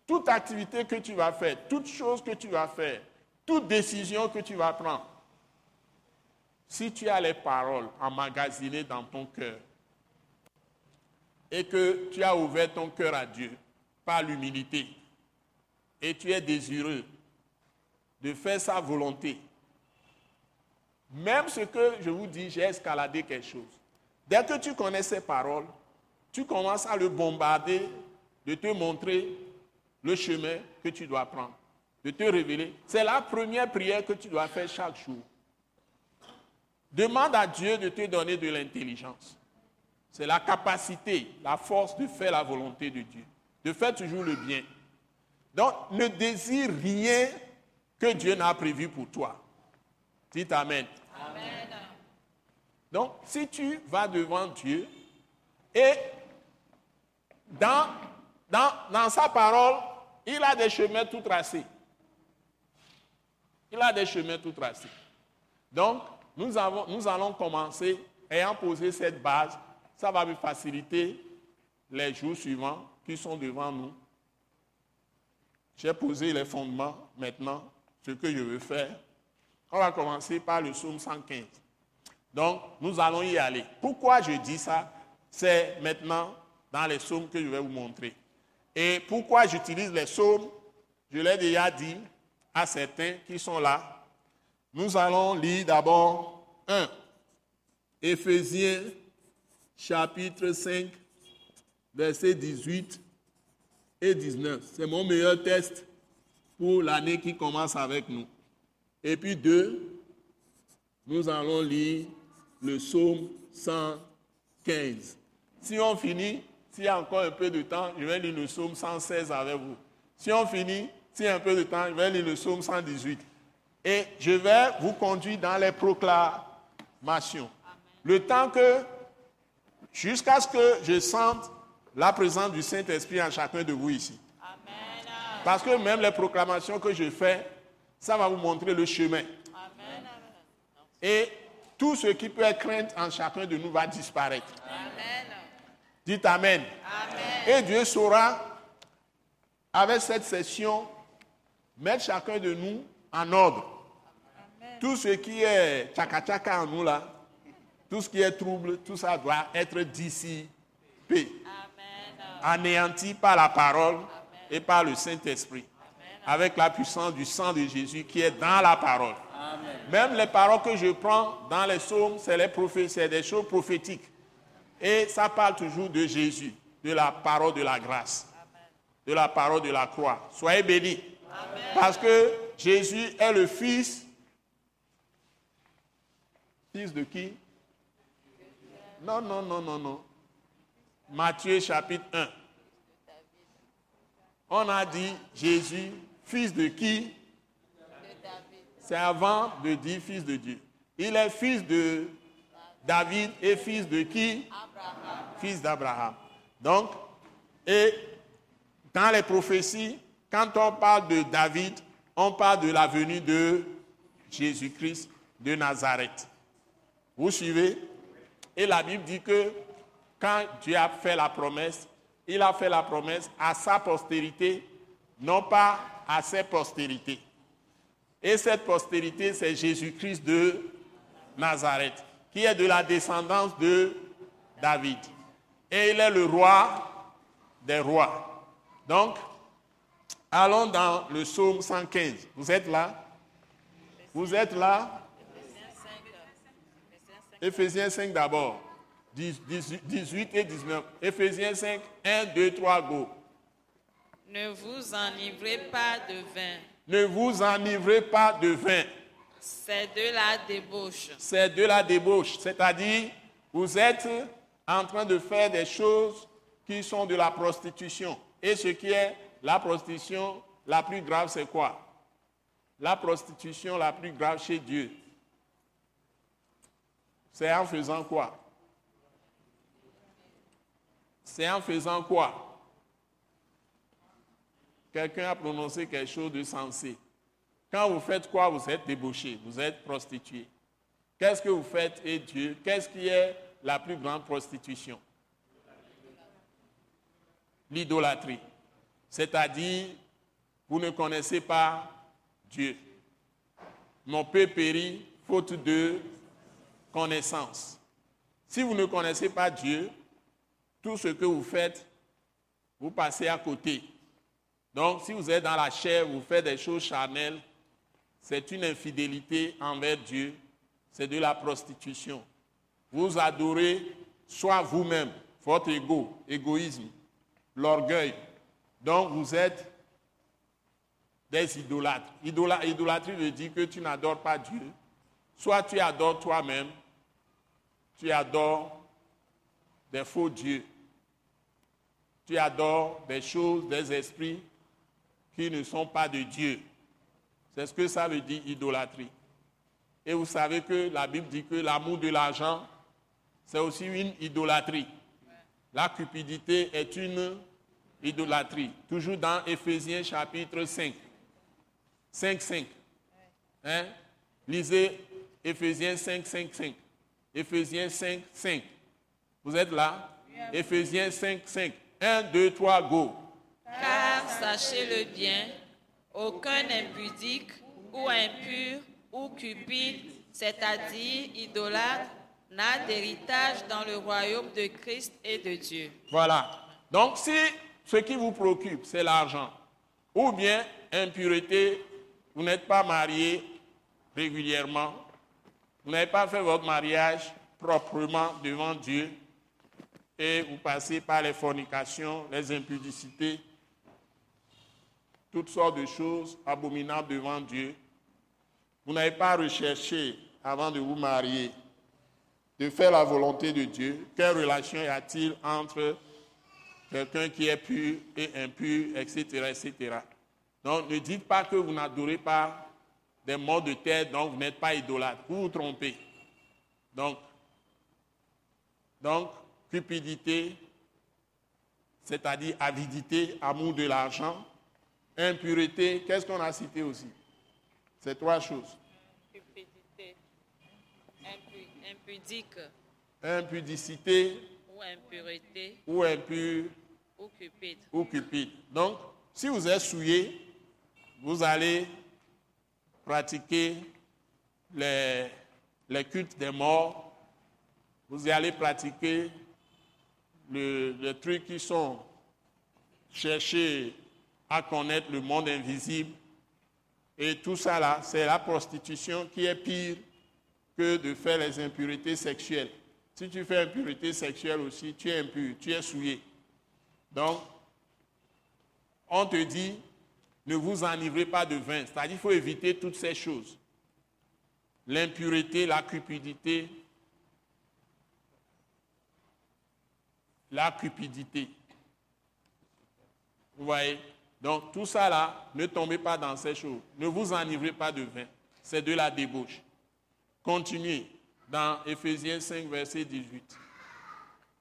Toute activité que tu vas faire, toute chose que tu vas faire, toute décision que tu vas prendre, si tu as les paroles emmagasinées dans ton cœur, et que tu as ouvert ton cœur à Dieu par l'humilité et tu es désireux de faire sa volonté, même ce que je vous dis, j'ai escaladé quelque chose. Dès que tu connais ces paroles, tu commences à le bombarder, de te montrer le chemin que tu dois prendre, de te révéler. C'est la première prière que tu dois faire chaque jour. Demande à Dieu de te donner de l'intelligence. C'est la capacité, la force de faire la volonté de Dieu, de faire toujours le bien. Donc, ne désire rien que Dieu n'a prévu pour toi. Dites Amen. Amen. Donc, si tu vas devant Dieu et dans, dans, dans sa parole, il a des chemins tout tracés. Il a des chemins tout tracés. Donc, nous, avons, nous allons commencer, ayant posé cette base, ça va me faciliter les jours suivants qui sont devant nous. J'ai posé les fondements maintenant, ce que je veux faire. On va commencer par le psaume 115. Donc, nous allons y aller. Pourquoi je dis ça? C'est maintenant dans les psaumes que je vais vous montrer. Et pourquoi j'utilise les psaumes? Je l'ai déjà dit à certains qui sont là. Nous allons lire d'abord 1. Éphésiens chapitre 5, versets 18 et 19. C'est mon meilleur test pour l'année qui commence avec nous. Et puis deux, nous allons lire le psaume 115. Si on finit s'il y a encore un peu de temps, je vais lire le psaume 116 avec vous. Si on finit, s'il y a un peu de temps, je vais lire le psaume 118. Et je vais vous conduire dans les proclamations. Le temps que, jusqu'à ce que je sente la présence du Saint-Esprit en chacun de vous ici. Parce que même les proclamations que je fais, ça va vous montrer le chemin. Et tout ce qui peut être crainte en chacun de nous va disparaître. Dites Amen. Et Dieu saura, avec cette session, mettre chacun de nous en ordre. Tout ce qui est tchaka-tchaka en nous là, tout ce qui est trouble, tout ça doit être dissipé. Anéanti par la parole et par le Saint-Esprit. Avec la puissance du sang de Jésus qui est dans la parole. Même les paroles que je prends dans les psaumes, c'est les des choses prophétiques. Et ça parle toujours de Jésus, de la parole de la grâce, de la parole de la croix. Soyez bénis. Parce que Jésus est le fils. Fils de qui? Non, non, non, non, non. Matthieu chapitre 1. On a dit Jésus, fils de qui? C'est avant de dire fils de Dieu. Il est fils de David et fils de qui? Fils d'Abraham. Donc, et dans les prophéties, quand on parle de David, on parle de la venue de Jésus-Christ de Nazareth. Vous suivez? Et la Bible dit que quand Dieu a fait la promesse, il a fait la promesse à sa postérité, non pas à ses postérités. Et cette postérité, c'est Jésus-Christ de Nazareth qui est de la descendance de David. Et il est le roi des rois. Donc, allons dans le psaume 115. Vous êtes là? Vous êtes là? Éphésiens 5 d'abord. 18 et 19. Éphésiens 5, 1, 2, 3, go. Ne vous enivrez pas de vin. Ne vous enivrez pas de vin c'est de la débauche. C'est de la débauche. C'est-à-dire, vous êtes en train de faire des choses qui sont de la prostitution. Et ce qui est la prostitution la plus grave, c'est quoi? La prostitution la plus grave chez Dieu. C'est en faisant quoi? C'est en faisant quoi? Quelqu'un a prononcé quelque chose de sensé. Quand vous faites quoi, vous êtes débauché, vous êtes prostitué. Qu'est-ce que vous faites, et Dieu Qu'est-ce qui est la plus grande prostitution? L'idolâtrie. C'est-à-dire, vous ne connaissez pas Dieu. Mon peu périt faute de connaissance. Si vous ne connaissez pas Dieu, tout ce que vous faites, vous passez à côté. Donc, si vous êtes dans la chair, vous faites des choses charnelles, c'est une infidélité envers Dieu, c'est de la prostitution. Vous adorez soit vous-même, votre ego, égoïsme, l'orgueil. Donc vous êtes des idolâtres. idolâtrie veut dire que tu n'adores pas Dieu. Soit tu adores toi-même, tu adores des faux dieux. Tu adores des choses, des esprits qui ne sont pas de Dieu. C'est ce que ça veut dire idolâtrie. Et vous savez que la Bible dit que l'amour de l'argent, c'est aussi une idolâtrie. La cupidité est une idolâtrie. Toujours dans Éphésiens chapitre 5. 5, 5. Hein? Lisez Éphésiens 5, 5, 5. Éphésiens 5, 5. Vous êtes là? Éphésiens 5, 5. 1, 2, 3, go. Car sachez-le bien aucun impudique ou impur ou cupide, c'est-à-dire idolâtre, n'a d'héritage dans le royaume de Christ et de Dieu. Voilà. Donc si ce qui vous préoccupe, c'est l'argent, ou bien impureté, vous n'êtes pas marié régulièrement, vous n'avez pas fait votre mariage proprement devant Dieu, et vous passez par les fornications, les impudicités, toutes sortes de choses abominables devant Dieu. Vous n'avez pas recherché, avant de vous marier, de faire la volonté de Dieu. Quelle relation y a-t-il entre quelqu'un qui est pur et impur, etc., etc. Donc ne dites pas que vous n'adorez pas des morts de terre, donc vous n'êtes pas idolâtre. Vous vous trompez. Donc, donc cupidité, c'est-à-dire avidité, amour de l'argent, impureté, qu'est-ce qu'on a cité aussi? Ces trois choses. Cupidité, impu- impudique Impudicité ou impureté ou impur ou cupide. ou cupide. Donc, si vous êtes souillé, vous allez pratiquer les, les cultes des morts, vous allez pratiquer le- les trucs qui sont chercher à connaître le monde invisible. Et tout ça là, c'est la prostitution qui est pire que de faire les impurités sexuelles. Si tu fais impurité sexuelle aussi, tu es impur, tu es souillé. Donc, on te dit, ne vous enivrez pas de vin. C'est-à-dire qu'il faut éviter toutes ces choses. L'impureté, la cupidité, la cupidité. Vous voyez? Donc, tout ça là, ne tombez pas dans ces choses. Ne vous enivrez pas de vin. C'est de la débauche. Continuez dans Éphésiens 5, verset 18.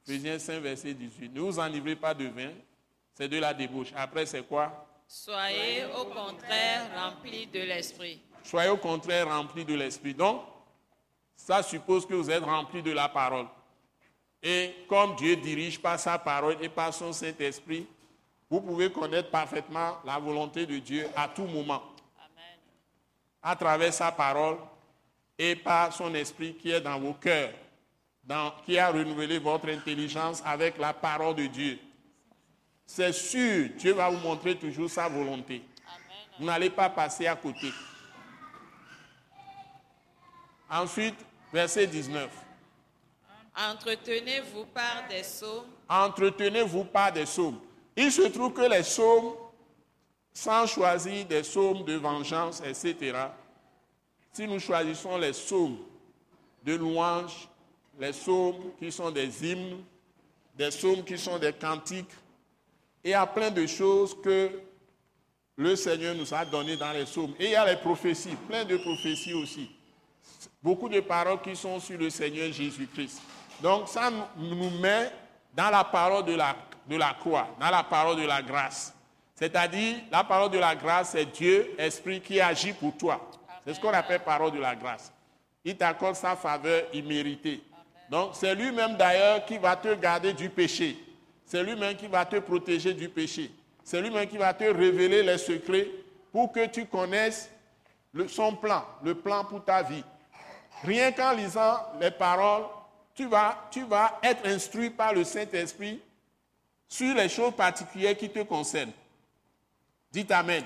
Éphésiens 5, verset 18. Ne vous enivrez pas de vin. C'est de la débauche. Après, c'est quoi? Soyez au contraire remplis de l'esprit. Soyez au contraire remplis de l'Esprit. Donc, ça suppose que vous êtes remplis de la parole. Et comme Dieu dirige par sa parole et par son Saint-Esprit, vous pouvez connaître parfaitement la volonté de Dieu à tout moment, Amen. à travers sa parole et par son Esprit qui est dans vos cœurs, dans- qui a renouvelé votre intelligence avec la parole de Dieu. C'est sûr, Dieu va vous montrer toujours sa volonté. Amen. Vous n'allez pas passer à côté. Ensuite, verset 19. Entretenez-vous par des psaumes, Entretenez-vous par des psaumes. Il se trouve que les psaumes, sans choisir des psaumes de vengeance, etc., si nous choisissons les psaumes de louange, les psaumes qui sont des hymnes, des psaumes qui sont des cantiques, et a plein de choses que le Seigneur nous a données dans les psaumes. Et il y a les prophéties, plein de prophéties aussi. Beaucoup de paroles qui sont sur le Seigneur Jésus-Christ. Donc ça nous- nous met dans la parole de la, de la croix, dans la parole de la grâce. C'est-à-dire, la parole de la grâce, c'est Dieu, Esprit, qui agit pour toi. C'est ce qu'on appelle parole de la grâce. Il t'accorde sa faveur imméritée. Donc, c'est lui-même d'ailleurs qui va te garder du péché. C'est lui-même qui va te protéger du péché. C'est lui-même qui va te révéler les secrets pour que tu connaisses le- son plan, le plan pour ta vie. Rien qu'en lisant les paroles, tu vas, tu vas être instruit par le Saint-Esprit sur les choses particulières qui te concernent. Dites Amen.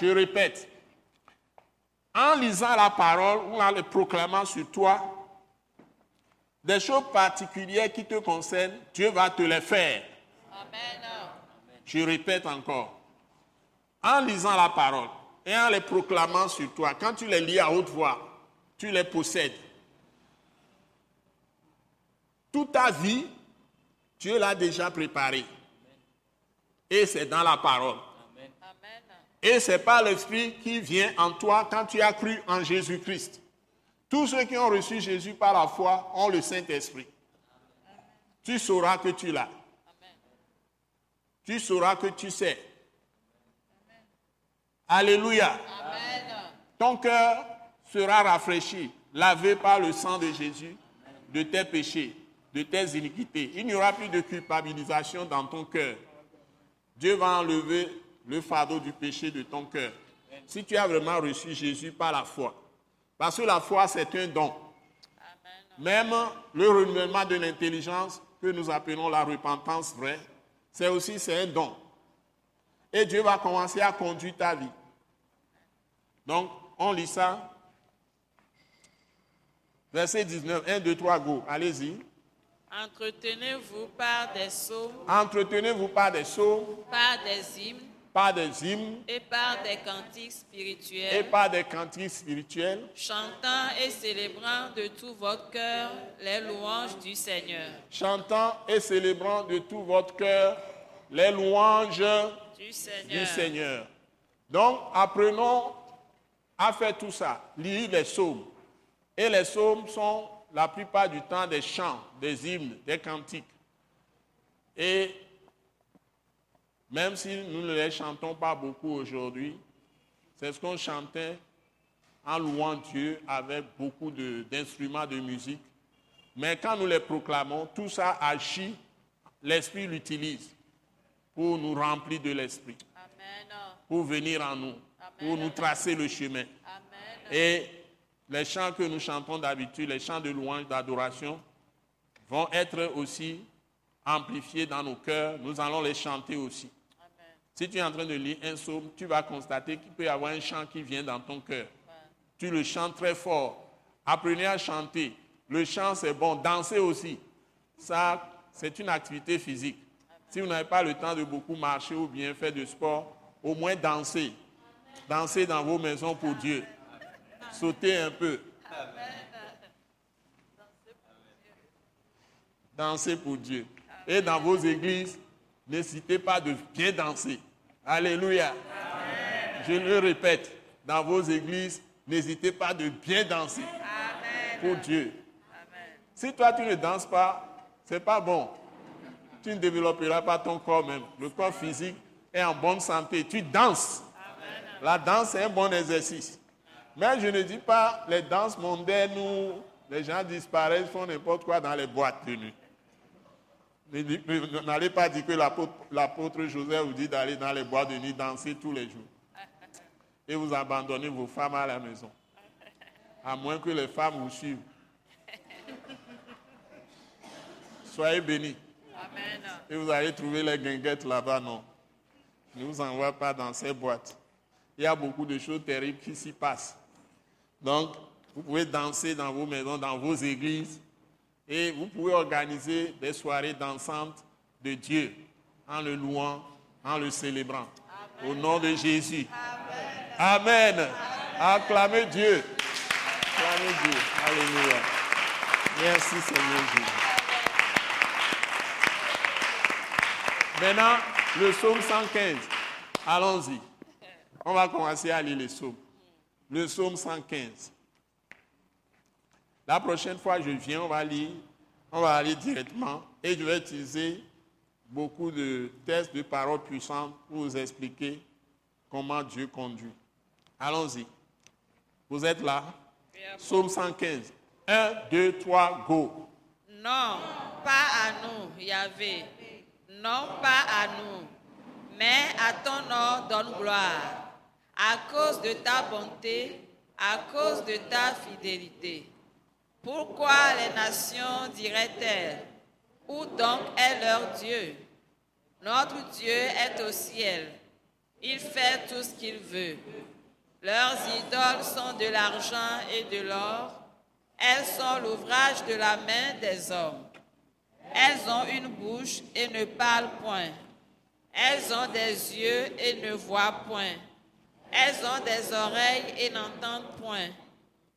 Je répète. En lisant la parole ou en le proclamant sur toi, des choses particulières qui te concernent, Dieu va te les faire. Amen. Je répète encore. En lisant la parole et en les proclamant sur toi, quand tu les lis à haute voix, tu les possèdes. Toute ta vie, Dieu l'a déjà préparée. Et c'est dans la parole. Amen. Et c'est par l'Esprit qui vient en toi quand tu as cru en Jésus-Christ. Tous ceux qui ont reçu Jésus par la foi ont le Saint-Esprit. Tu sauras que tu l'as. Tu sauras que tu sais. Alléluia. Amen. Ton cœur sera rafraîchi, lavé par le sang de Jésus de tes péchés, de tes iniquités. Il n'y aura plus de culpabilisation dans ton cœur. Dieu va enlever le fardeau du péché de ton cœur. Si tu as vraiment reçu Jésus par la foi. Parce que la foi, c'est un don. Même le renouvellement de l'intelligence, que nous appelons la repentance vraie, c'est aussi c'est un don. Et Dieu va commencer à conduire ta vie. Donc, on lit ça. Verset 19, 1, 2, 3, go. Allez-y. Entretenez-vous par des psaumes, Entretenez-vous par des psaumes, par des hymnes, par des hymnes et par des cantiques et spirituels, par des cantiques spirituels, chantant et célébrant de tout votre cœur les louanges du Seigneur. chantant et célébrant de tout votre cœur les louanges Du. Seigneur. Donc, apprenons à faire tout ça, lire les psaumes. Et les psaumes sont la plupart du temps des chants, des hymnes, des cantiques. Et même si nous ne les chantons pas beaucoup aujourd'hui, c'est ce qu'on chantait en louant Dieu avec beaucoup d'instruments de, musique. Mais quand nous les proclamons, tout ça agit, l'Esprit l'utilise pour nous remplir de l'Esprit pour venir en nous, pour nous tracer le chemin. Amen. Et les chants que nous chantons d'habitude, les chants de louange, d'adoration, vont être aussi amplifiés dans nos cœurs. Nous allons les chanter aussi. Amen. Si tu es en train de lire un psaume, tu vas constater qu'il peut y avoir un chant qui vient dans ton cœur. Tu le chantes très fort. Apprenez à chanter. Le chant, c'est bon. Danser aussi. Ça, c'est une activité physique. Si vous n'avez pas le temps de beaucoup marcher ou bien faire de sport, au moins danser. Danser dans vos maisons pour Dieu. Sauter un peu. Danser pour Dieu. Et dans vos églises, n'hésitez pas de bien danser. Alléluia. Je le répète, dans vos églises, n'hésitez pas de bien danser pour Dieu. Si toi tu ne danses pas, c'est pas bon. Tu ne développeras pas ton corps même. Le corps physique est en bonne santé. Tu danses. La danse est un bon exercice. Mais je ne dis pas les danses mondaines où les gens disparaissent, font n'importe quoi dans les boîtes de nuit. N'allez pas dire que l'apôtre Joseph vous dit d'aller dans les boîtes de nuit danser tous les jours. Et vous abandonnez vos femmes à la maison. À moins que les femmes vous suivent. Soyez bénis. Amen. Et vous allez trouver les guinguettes là-bas, non. Ne vous envoie pas dans ces boîtes. Il y a beaucoup de choses terribles qui s'y passent. Donc, vous pouvez danser dans vos maisons, dans vos églises, et vous pouvez organiser des soirées dansantes de Dieu en le louant, en le célébrant. Au nom de Jésus. Amen. Acclamez Dieu. Acclamez Dieu. Alléluia. Merci Seigneur Jésus. Maintenant, le psaume 115. Allons-y. On va commencer à lire le psaume. Le psaume 115. La prochaine fois, je viens, on va lire, on va aller directement et je vais utiliser beaucoup de tests de paroles puissantes pour vous expliquer comment Dieu conduit. Allons-y. Vous êtes là? Psaume 115. 1, 2, 3, go. Non, pas à nous, Yahvé. Non, pas à nous. Mais à ton nom donne gloire. À cause de ta bonté, à cause de ta fidélité. Pourquoi les nations diraient-elles Où donc est leur Dieu? Notre Dieu est au ciel. Il fait tout ce qu'il veut. Leurs idoles sont de l'argent et de l'or. Elles sont l'ouvrage de la main des hommes. Elles ont une bouche et ne parlent point. Elles ont des yeux et ne voient point. Elles ont des oreilles et n'entendent point.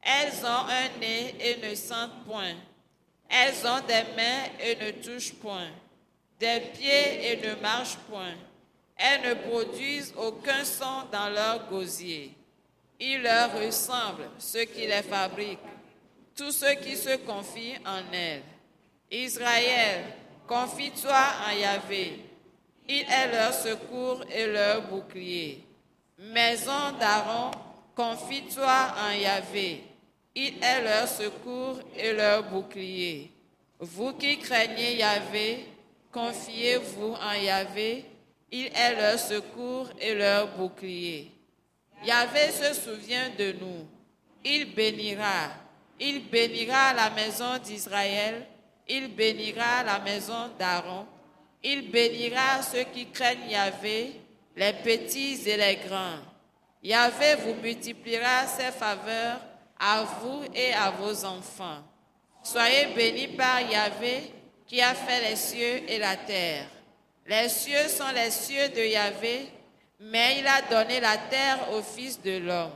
Elles ont un nez et ne sentent point. Elles ont des mains et ne touchent point. Des pieds et ne marchent point. Elles ne produisent aucun son dans leur gosier. Il leur ressemble, ceux qui les fabriquent, tous ceux qui se confient en elles. Israël, confie-toi en Yahvé. Il est leur secours et leur bouclier. Maison d'Aaron, confie-toi en Yahvé. Il est leur secours et leur bouclier. Vous qui craignez Yahvé, confiez-vous en Yahvé. Il est leur secours et leur bouclier. Yahvé se souvient de nous. Il bénira. Il bénira la maison d'Israël. Il bénira la maison d'Aaron. Il bénira ceux qui craignent Yahvé, les petits et les grands. Yahvé vous multipliera ses faveurs à vous et à vos enfants. Soyez bénis par Yahvé qui a fait les cieux et la terre. Les cieux sont les cieux de Yahvé, mais il a donné la terre au Fils de l'homme.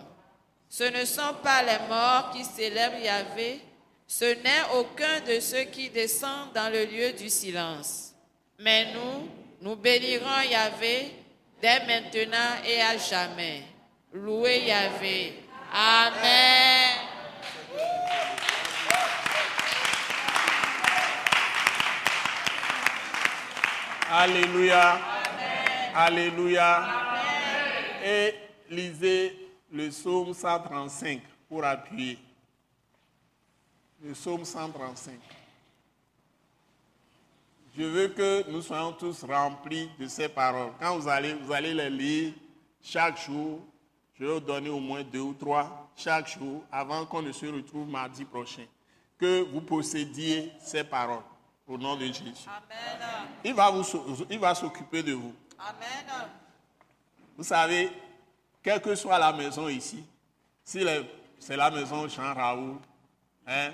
Ce ne sont pas les morts qui célèbrent Yahvé, ce n'est aucun de ceux qui descendent dans le lieu du silence. Mais nous, nous bénirons Yahvé dès maintenant et à jamais. Louez Yahvé. Amen. Alléluia. Alléluia. Et lisez le psaume 135 pour appuyer. Le psaume 135. Je veux que nous soyons tous remplis de ces paroles. Quand vous allez, vous allez les lire chaque jour. Je vais vous donner au moins deux ou trois chaque jour avant qu'on ne se retrouve mardi prochain. Que vous possédiez ces paroles au nom de Jésus. Amen. Il va, vous, il va s'occuper de vous. Amen. Vous savez, quelle que soit la maison ici, si c'est la maison Jean Raoul, hein,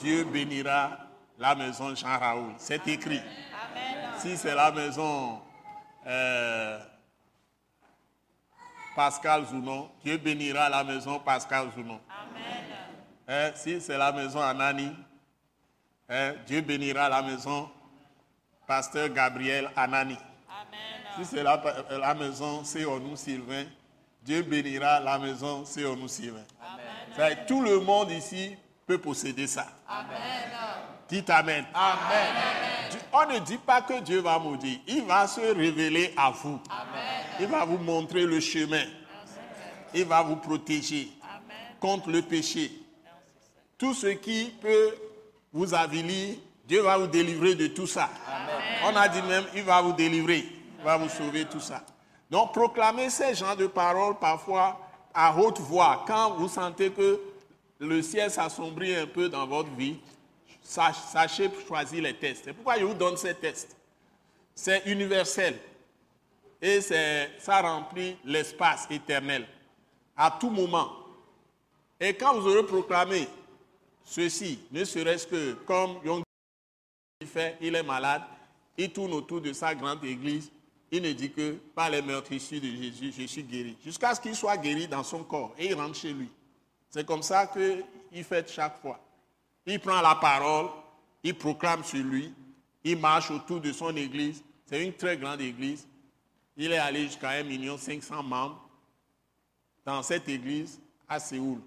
Dieu bénira la maison Jean Raoul. C'est écrit. Amen. Si c'est la maison euh, Pascal Zounon, Dieu bénira la maison Pascal Zounon. Amen. Hein, si c'est la maison Anani, hein, Dieu bénira la maison Pasteur Gabriel Anani. Amen. Si c'est la, la maison Céonou Sylvain, Dieu bénira la maison Céonou Sylvain. Ça, Tout le monde ici peut posséder ça. Amen. Dites Amen. Amen. On ne dit pas que Dieu va maudire. Il va se révéler à vous. Il va vous montrer le chemin. Il va vous protéger contre le péché. Tout ce qui peut vous avilir, Dieu va vous délivrer de tout ça. On a dit même, il va vous délivrer. Il va vous sauver tout ça. Donc proclamez ces genres de paroles parfois à haute voix. Quand vous sentez que le ciel s'assombrit un peu dans votre vie, sachez choisir les tests. C'est pourquoi je vous donne ces tests. C'est universel. Et ça remplit l'espace éternel à tout moment. Et quand vous aurez proclamé ceci, ne serait-ce que comme fait, il est malade, il tourne autour de sa grande église, il ne dit que par les meurtrissures de Jésus, je suis guéri. Jusqu'à ce qu'il soit guéri dans son corps et il rentre chez lui. C'est comme ça qu'il fait chaque fois. Il prend la parole, il proclame sur lui, il marche autour de son église. C'est une très grande église. Il est allé jusqu'à 1 500 membres dans cette église à Séoul,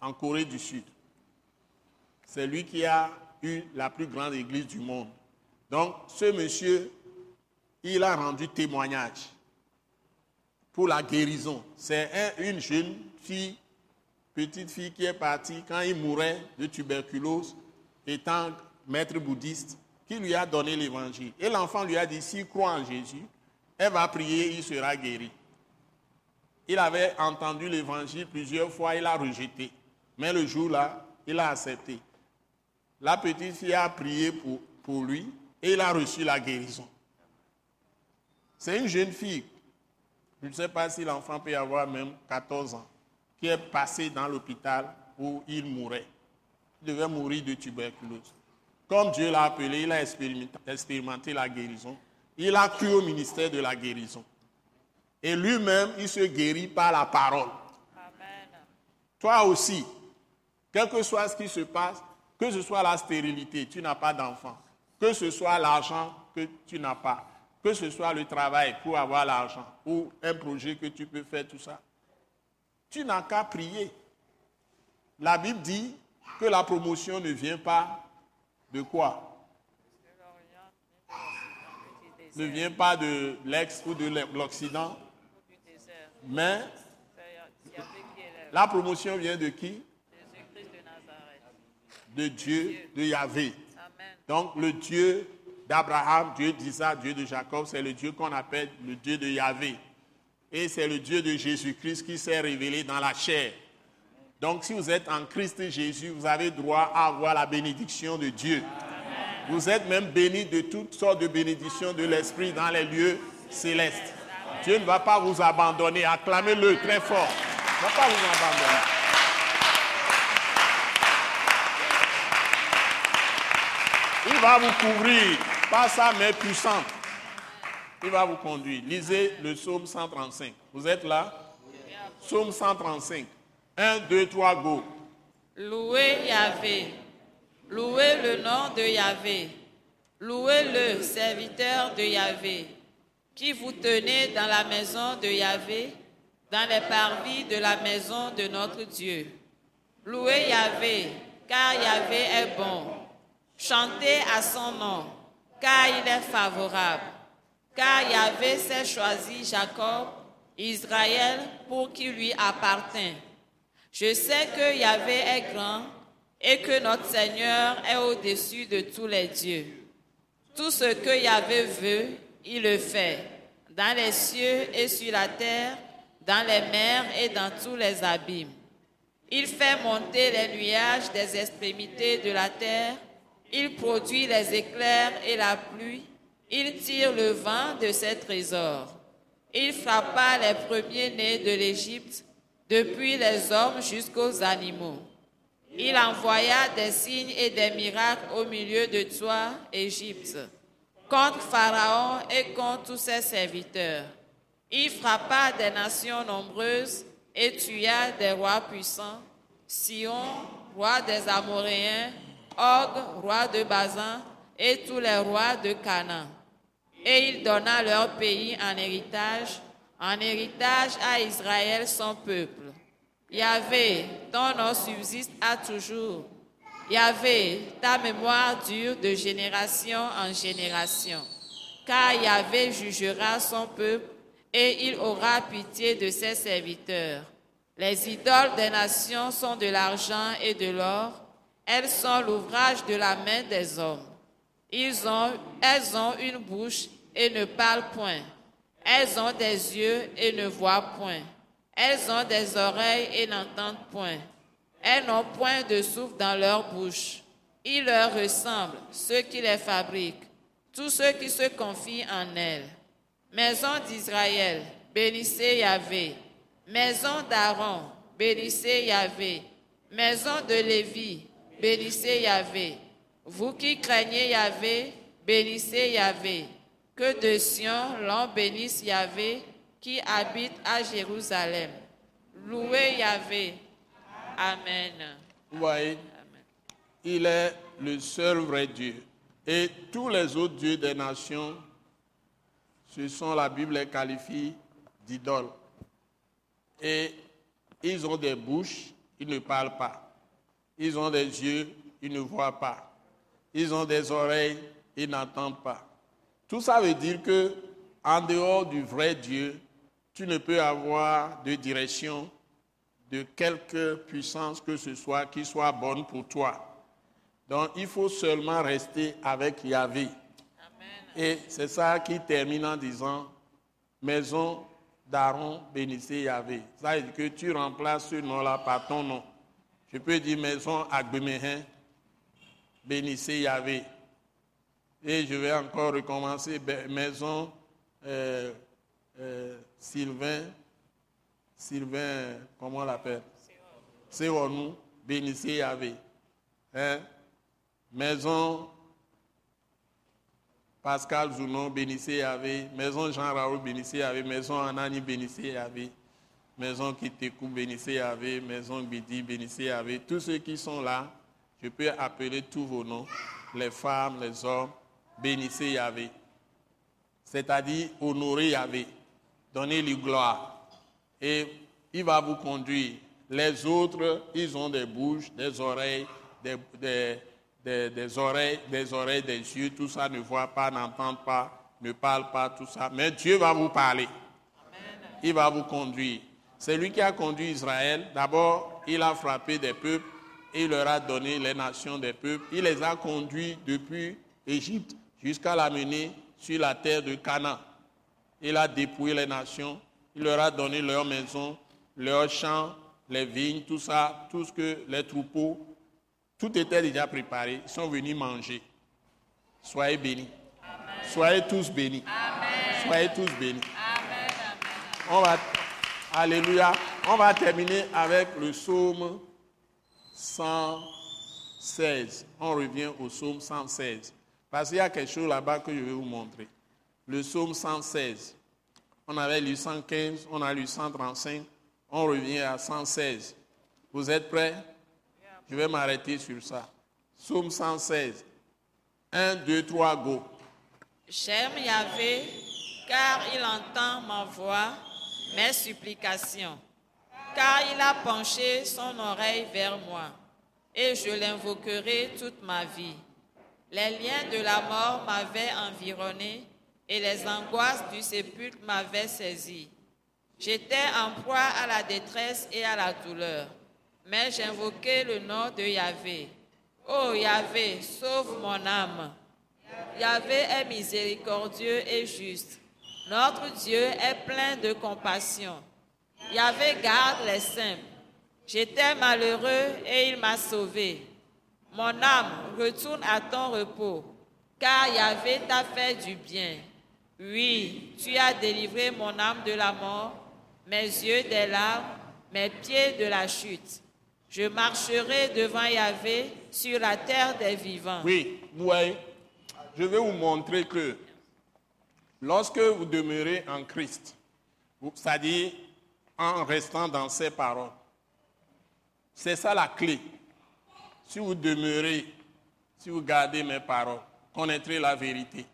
en Corée du Sud. C'est lui qui a eu la plus grande église du monde. Donc, ce monsieur, il a rendu témoignage pour la guérison. C'est un- une jeune fille, petite fille qui est partie quand il mourait de tuberculose, étant maître bouddhiste, qui lui a donné l'évangile. Et l'enfant lui a dit, s'il croit en Jésus, elle va prier, il sera guéri. Il avait entendu l'évangile plusieurs fois, il a rejeté. Mais le jour-là, il a accepté. La petite fille a prié pour, pour lui et il a reçu la guérison. C'est une jeune fille, je ne sais pas si l'enfant peut avoir même 14 ans, qui est passée dans l'hôpital où il mourait. Il devait mourir de tuberculose. Comme Dieu l'a appelé, il a expérimenté, expérimenté la guérison. Il a cru au ministère de la guérison. Et lui-même, il se guérit par la parole. Amen. Toi aussi, quel que soit ce qui se passe, que ce soit la stérilité, tu n'as pas d'enfant, que ce soit l'argent que tu n'as pas, que ce soit le travail pour avoir l'argent ou un projet que tu peux faire, tout ça, tu n'as qu'à prier. La Bible dit que la promotion ne vient pas de quoi? Ne vient pas de l'ex ou de l'Occident, mais la promotion vient de qui? De Dieu, de Yahvé. Donc le Dieu d'Abraham, Dieu d'Isaac, Dieu de Jacob, c'est le Dieu qu'on appelle le Dieu de Yahvé. Et c'est le Dieu de Jésus-Christ qui s'est révélé dans la chair. Donc si vous êtes en Christ Jésus, vous avez droit à avoir la bénédiction de Dieu. Vous êtes même bénis de toutes sortes de bénédictions de l'Esprit dans les lieux célestes. Dieu ne va pas vous abandonner. Acclamez-le très fort. Il ne va pas vous abandonner. Il va vous couvrir par sa main puissante. Il va vous conduire. Lisez le psaume 135. Vous êtes là? Psaume 135. 1, 2, 3, go. Louez Yahvé. Louez le nom de Yahvé. Louez le serviteur de Yahvé, qui vous tenez dans la maison de Yahvé, dans les parvis de la maison de notre Dieu. Louez Yahvé, car Yahvé est bon. Chantez à son nom, car il est favorable. Car Yahvé s'est choisi Jacob, Israël, pour qui lui appartient. Je sais que Yahvé est grand et que notre Seigneur est au-dessus de tous les dieux. Tout ce que Yahvé veut, il le fait, dans les cieux et sur la terre, dans les mers et dans tous les abîmes. Il fait monter les nuages des extrémités de la terre, il produit les éclairs et la pluie, il tire le vent de ses trésors. Il frappa les premiers-nés de l'Égypte, depuis les hommes jusqu'aux animaux. Il envoya des signes et des miracles au milieu de toi, Égypte, contre Pharaon et contre tous ses serviteurs. Il frappa des nations nombreuses et tua des rois puissants, Sion, roi des Amoréens, Og, roi de Bazan, et tous les rois de Canaan. Et il donna leur pays en héritage, en héritage à Israël son peuple. Yahvé, ton nom subsiste à toujours. Yahvé, ta mémoire dure de génération en génération. Car Yahvé jugera son peuple et il aura pitié de ses serviteurs. Les idoles des nations sont de l'argent et de l'or. Elles sont l'ouvrage de la main des hommes. Elles ont une bouche et ne parlent point. Elles ont des yeux et ne voient point. Elles ont des oreilles et n'entendent point. Elles n'ont point de souffle dans leur bouche. Ils leur ressemblent, ceux qui les fabriquent, tous ceux qui se confient en elles. Maison d'Israël, bénissez Yahvé. Maison d'Aaron, bénissez Yahvé. Maison de Lévi, bénissez Yahvé. Vous qui craignez Yahvé, bénissez Yahvé. Que de Sion l'on bénisse Yahvé qui habite à Jérusalem. Louez Yahvé. Amen. Vous voyez, il est le seul vrai Dieu. Et tous les autres dieux des nations, ce sont, la Bible les qualifie d'idoles. Et ils ont des bouches, ils ne parlent pas. Ils ont des yeux, ils ne voient pas. Ils ont des oreilles, ils n'entendent pas. Tout ça veut dire que, en dehors du vrai Dieu, tu ne peux avoir de direction de quelque puissance que ce soit qui soit bonne pour toi. Donc, il faut seulement rester avec Yahvé. Et c'est ça qui termine en disant Maison d'Aaron, bénissez Yahvé. Ça veut dire que tu remplaces ce nom-là par ton nom. Je peux dire Maison Agbemehin, bénissez Yahvé. Et je vais encore recommencer Maison euh, euh, Sylvain, Sylvain, comment on l'appelle? Nous, bénissez Yahvé. Hein? Maison Pascal Zounon, bénissez Yahvé. Maison Jean Raoul, bénissez Yahvé. Maison Anani, bénissez Yahvé. Maison Kitekou, bénissez Yahvé. Maison Bidi, bénissez Yahvé. Tous ceux qui sont là, je peux appeler tous vos noms. Les femmes, les hommes, bénissez Yahvé. C'est-à-dire honorer Yahvé. Donnez-lui gloire. Et il va vous conduire. Les autres, ils ont des bouches, des oreilles, des, oreilles, des oreilles, des yeux, tout ça ne voit pas, n'entend pas, ne parle pas, tout ça. Mais Dieu va vous parler. Il va vous conduire. C'est lui qui a conduit Israël. D'abord, il a frappé des peuples il leur a donné les nations des peuples. Il les a conduits depuis Égypte jusqu'à l'amener sur la terre de Canaan. Il a dépouillé les nations. Il leur a donné leurs maisons, leurs champs, les vignes, tout ça, tout ce que les troupeaux, tout était déjà préparé. Ils sont venus manger. Soyez bénis. Soyez tous bénis. Soyez tous bénis. On va, alléluia. On va terminer avec le psaume 116. On revient au psaume 116. Parce qu'il y a quelque chose là-bas que je vais vous montrer. le psaume 116. On avait lu 115, on a lu 135, on revient à 116. Vous êtes prêts? Je vais m'arrêter sur ça. Psaume 116. 1, 2, 3, go. J'aime Yahvé, car il entend ma voix, mes supplications, car il a penché son oreille vers moi, et je l'invoquerai toute ma vie. Les liens de la mort m'avaient environné, et les angoisses du sépulcre m'avaient saisi. J'étais en proie à la détresse et à la douleur, mais j'invoquais le nom de Yahvé. Oh Yahvé, sauve mon âme. Yahvé est miséricordieux et juste. Notre Dieu est plein de compassion. Yahvé garde les simples. J'étais malheureux et il m'a sauvé. Mon âme, retourne à ton repos, car Yahvé t'a fait du bien. Oui, tu as délivré mon âme de la mort, mes yeux des larmes, mes pieds de la chute. Je marcherai devant Yahvé sur la terre des vivants. Oui, oui. Je vais vous montrer que lorsque vous demeurez en Christ, c'est-à-dire en restant dans ses paroles, c'est ça la clé. Si vous demeurez, si vous gardez mes paroles, connaîtrez la vérité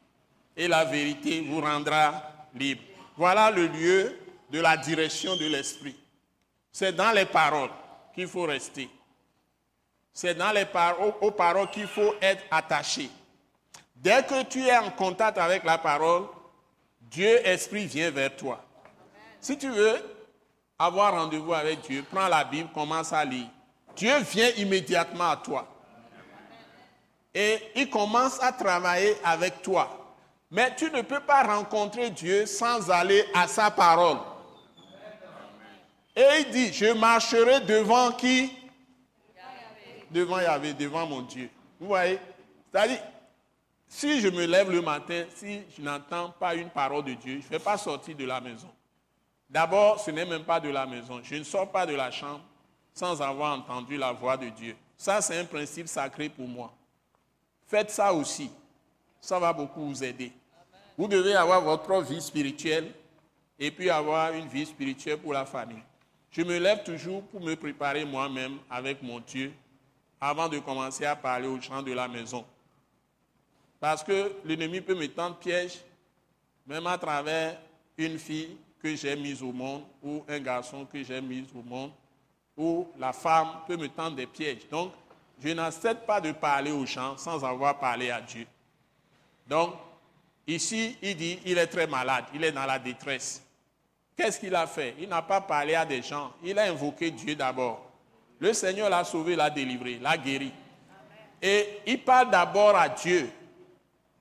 et la vérité vous rendra libre. Voilà le lieu de la direction de l'esprit. C'est dans les paroles qu'il faut rester. C'est dans les paroles, aux paroles qu'il faut être attaché. Dès que tu es en contact avec la parole, Dieu Esprit vient vers toi. Si tu veux avoir rendez-vous avec Dieu, prends la Bible, commence à lire. Dieu vient immédiatement à toi. Et il commence à travailler avec toi. Mais tu ne peux pas rencontrer Dieu sans aller à sa parole. Et il dit, je marcherai devant qui? Devant Yahvé, devant mon Dieu. Vous voyez? C'est-à-dire, si je me lève le matin, si je n'entends pas une parole de Dieu, je ne vais pas sortir de la maison. D'abord, ce n'est même pas de la maison. Je ne sors pas de la chambre sans avoir entendu la voix de Dieu. Ça, c'est un principe sacré pour moi. Faites ça aussi. Ça va beaucoup vous aider. Vous devez avoir votre vie spirituelle et puis avoir une vie spirituelle pour la famille. Je me lève toujours pour me préparer moi-même avec mon Dieu avant de commencer à parler aux gens de la maison. Parce que l'ennemi peut me tendre piège, même à travers une fille que j'ai mise au monde ou un garçon que j'ai mis au monde, ou la femme peut me tendre des pièges. Donc, je n'accepte pas de parler aux gens sans avoir parlé à Dieu. Donc, Ici, il dit, il est très malade, il est dans la détresse. Qu'est-ce qu'il a fait? Il n'a pas parlé à des gens, il a invoqué Dieu d'abord. Le Seigneur l'a sauvé, l'a délivré, l'a guéri. Et il parle d'abord à Dieu.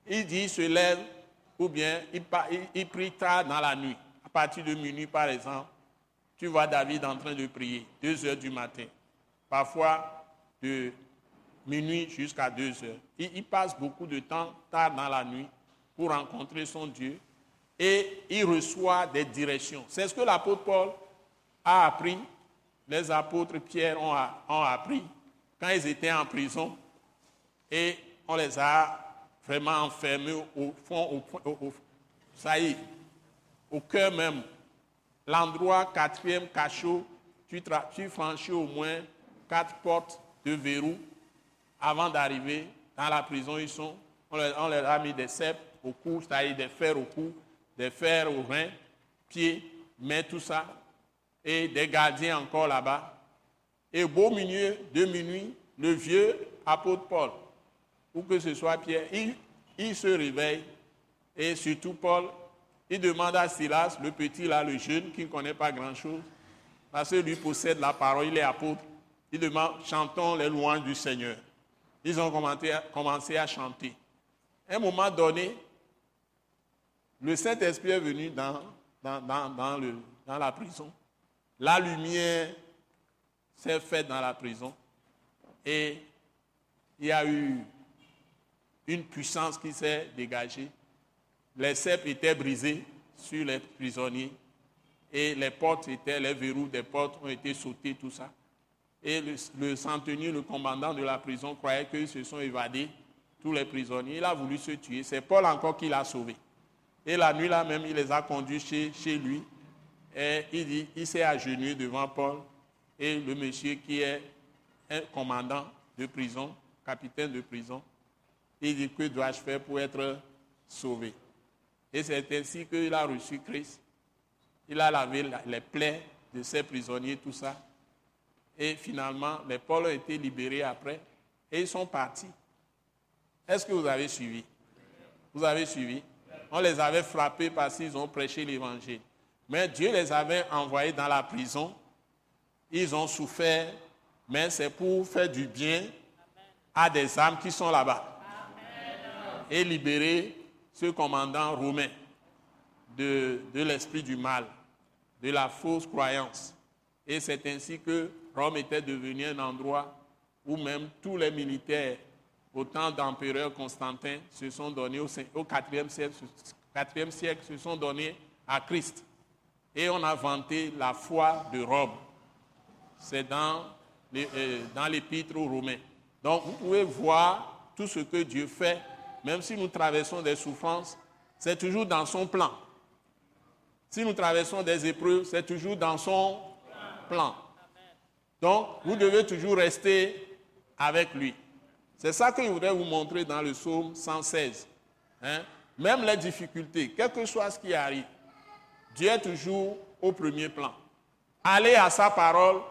Il dit, il se lève, ou bien il, il prie tard dans la nuit. À partir de minuit, par exemple, tu vois David en train de prier, 2 heures du matin. Parfois, de minuit jusqu'à 2 heures. il passe beaucoup de temps tard dans la nuit pour rencontrer son Dieu et il reçoit des directions. C'est ce que l'apôtre Paul a appris, les apôtres Pierre ont, appris quand ils étaient en prison et on les a vraiment enfermés au fond, au, ça y est, au cœur même. L'endroit quatrième cachot, tu, franchis au moins quatre portes de verrou avant d'arriver dans la prison. Ils sont, on leur a mis des cèpes au cou, c'est-à-dire des fers au cou, des fers aux reins, pieds, mains, tout ça, et des gardiens encore là-bas. Et au beau milieu de minuit, le vieux apôtre Paul, ou que ce soit Pierre, il, il se réveille, et surtout Paul, il demande à Silas, le petit là, le jeune, qui ne connaît pas grand-chose, parce que lui possède la parole, il est apôtre, il demande, chantons les louanges du Seigneur. Ils ont commencé à chanter. À un moment donné, le Saint-Esprit est venu dans, dans, la prison. La lumière s'est faite dans la prison. Et il y a eu une puissance qui s'est dégagée. Les cèpes étaient brisés sur les prisonniers. Et les portes étaient, les verrous des portes ont été sautés, tout ça. Et le, le centenier, le commandant de la prison, croyait qu'ils se sont évadés, tous les prisonniers. Il a voulu se tuer. C'est Paul encore qui l'a sauvé. Et la nuit là même, il les a conduits chez, lui. Et il dit, il s'est agenouillé devant Paul. Et le monsieur qui est un commandant de prison, capitaine de prison, il dit, que dois-je faire pour être sauvé? Et c'est ainsi qu'il a reçu Christ. Il a lavé les plaies de ses prisonniers, tout ça. Et finalement, les Paul ont été libérés après et ils sont partis. Est-ce que vous avez suivi? Vous avez suivi? On les avait frappés parce qu'ils ont prêché l'évangile. Mais Dieu les avait envoyés dans la prison. Ils ont souffert, mais c'est pour faire du bien à des âmes qui sont là-bas. Et libérer ce commandant romain de, l'esprit du mal, de la fausse croyance. Et c'est ainsi que Rome était devenu un endroit où même tous les militaires au temps d'empereur Constantin se sont donnés au, au 4e, siècle, 4e siècle, se sont donnés à Christ. Et on a vanté la foi de Rome. C'est dans, euh, l'épître aux Romains. Donc vous pouvez voir tout ce que Dieu fait, même si nous traversons des souffrances, c'est toujours dans son plan. Si nous traversons des épreuves, c'est toujours dans son plan. Donc, vous devez toujours rester avec lui. C'est ça que je voudrais vous montrer dans le psaume 116. Hein. Même les difficultés, quel que soit ce qui arrive, Dieu est toujours au premier plan. Allez à sa parole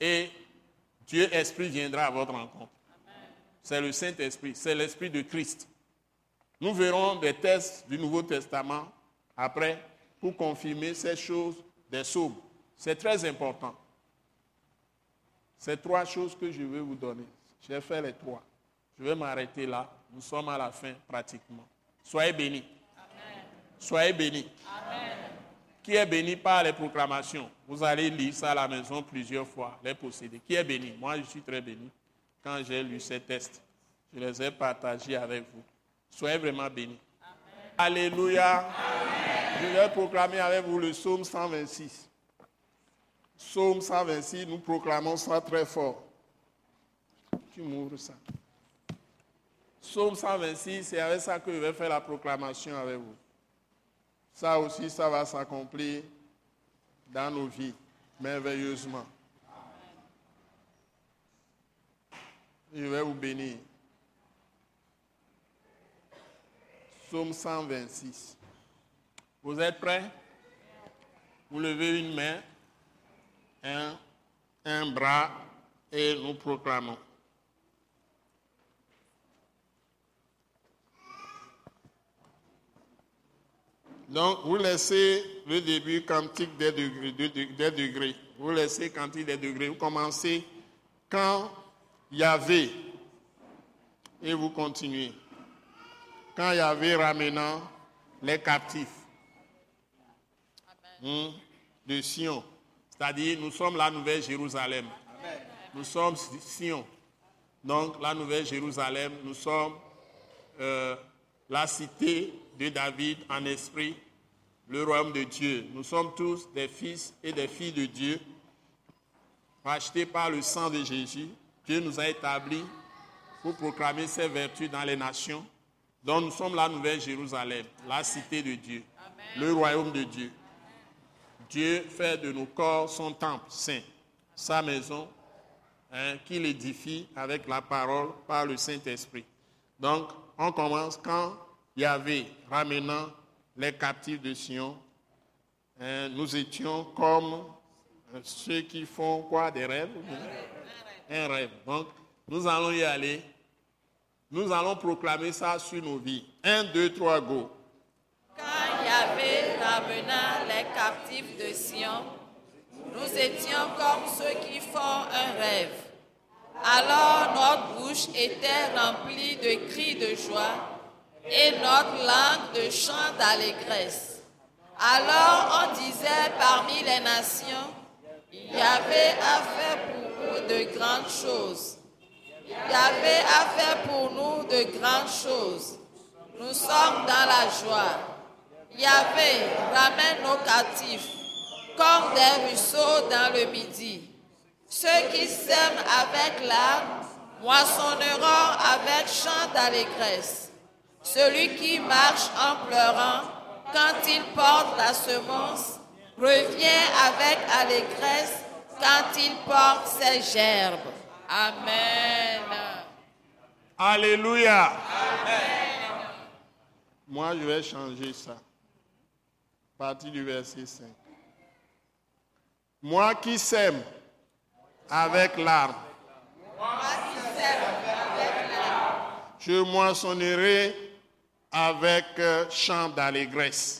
et Dieu Esprit viendra à votre rencontre. C'est le Saint-Esprit, c'est l'Esprit de Christ. Nous verrons des tests du Nouveau Testament après pour confirmer ces choses des psaumes. C'est très important. C'est trois choses que je vais vous donner. J'ai fait les trois. Je vais m'arrêter là. Nous sommes à la fin pratiquement. Soyez bénis. Soyez bénis. Qui est béni par les proclamations? Vous allez lire ça à la maison plusieurs fois, les posséder. Qui est béni? Moi, je suis très béni quand j'ai lu ces tests. Je les ai partagés avec vous. Soyez vraiment bénis. Alléluia. Je vais proclamer avec vous le psaume 126. Psaume 126, nous proclamons ça très fort. Tu m'ouvres ça. Psaume 126, c'est avec ça que je vais faire la proclamation avec vous. Ça aussi, ça va s'accomplir dans nos vies, merveilleusement. Je vais vous bénir. Psaume 126. Vous êtes prêts? Vous levez une main, un, un bras et nous proclamons. Donc, vous laissez le début quantique des degrés, des degrés. Vous laissez quantique des degrés. Vous commencez quand il y avait et vous continuez. Quand il y avait ramenant les captifs hmm, de Sion, c'est-à-dire nous sommes la Nouvelle Jérusalem. Nous sommes Sion. Donc la Nouvelle Jérusalem, nous sommes euh, la cité de David en esprit, le royaume de Dieu. Nous sommes tous des fils et des filles de Dieu, rachetés par le sang de Jésus. Dieu nous a établis pour proclamer ses vertus dans les nations. Donc nous sommes la nouvelle Jérusalem, la cité de Dieu, le royaume de Dieu. Dieu fait de nos corps son temple saint, sa maison, hein, qu'il édifie avec la parole par le Saint-Esprit. Donc, on commence quand il y avait ramenant les captifs de Sion. Hein, nous étions comme ceux qui font quoi Des rêves Rêve. Donc, nous allons y aller. Nous allons proclamer ça sur nos vies. Un, deux, trois, go. Quand avait ramenant les captifs de Sion, nous étions comme ceux qui font un rêve. Alors notre bouche était remplie de cris de joie et notre langue de chants d'allégresse. Alors on disait parmi les nations, il y avait à faire pour de grandes choses. Il y avait à faire pour nous de grandes choses. Nous sommes dans la joie. Il y avait ramène nos captifs comme des ruisseaux dans le midi. Ceux qui sèment avec l'âme moissonneront avec chant d'allégresse. Celui qui marche en pleurant quand il porte la semence, revient avec allégresse quand il porte ses gerbes. Amen. Alléluia. Moi, je vais changer ça. Partie du verset 5. Moi qui sème avec l'arbre, je moissonnerai avec euh, chant d'allégresse.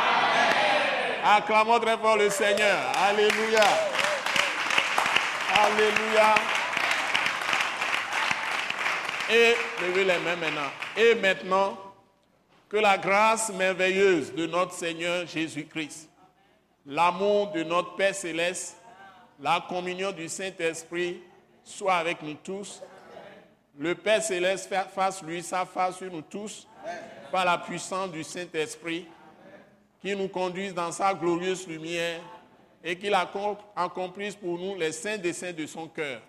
Acclamons très fort le Seigneur. Alléluia. Alléluia. Et levez les mains maintenant. Et maintenant, que la grâce merveilleuse de notre Seigneur Jésus-Christ, l'amour de notre Père céleste, la communion du Saint-Esprit soit avec nous tous. Le Père céleste fasse lui sa face sur nous tous par la puissance du Saint-Esprit qui nous conduise dans sa glorieuse lumière et qu'il accomplisse pour nous les saints desseins de son cœur.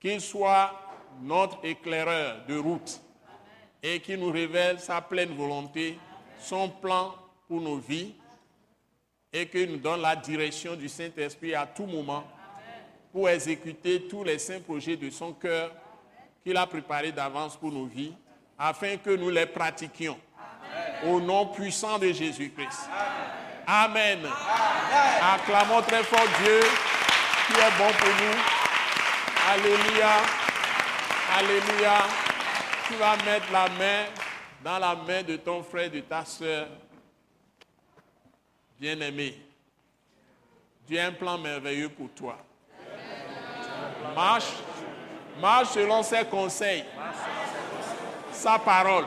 Qu'il soit notre éclaireur de route et qu'il nous révèle sa pleine volonté, son plan pour nos vies et qu'il nous donne la direction du Saint-Esprit à tout moment pour exécuter tous les saints projets de son cœur qu'il a préparés d'avance pour nos vies afin que nous les pratiquions. Au nom puissant de Jésus-Christ. Amen. Acclamons très fort Dieu qui est bon pour nous. Alléluia. Alléluia. Tu vas mettre la main dans la main de ton frère, de ta soeur. Bien-aimé. Dieu a un plan merveilleux pour toi. Marche. Marche selon ses conseils. Sa parole.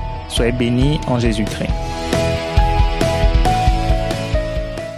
Soyez bénis en Jésus-Christ.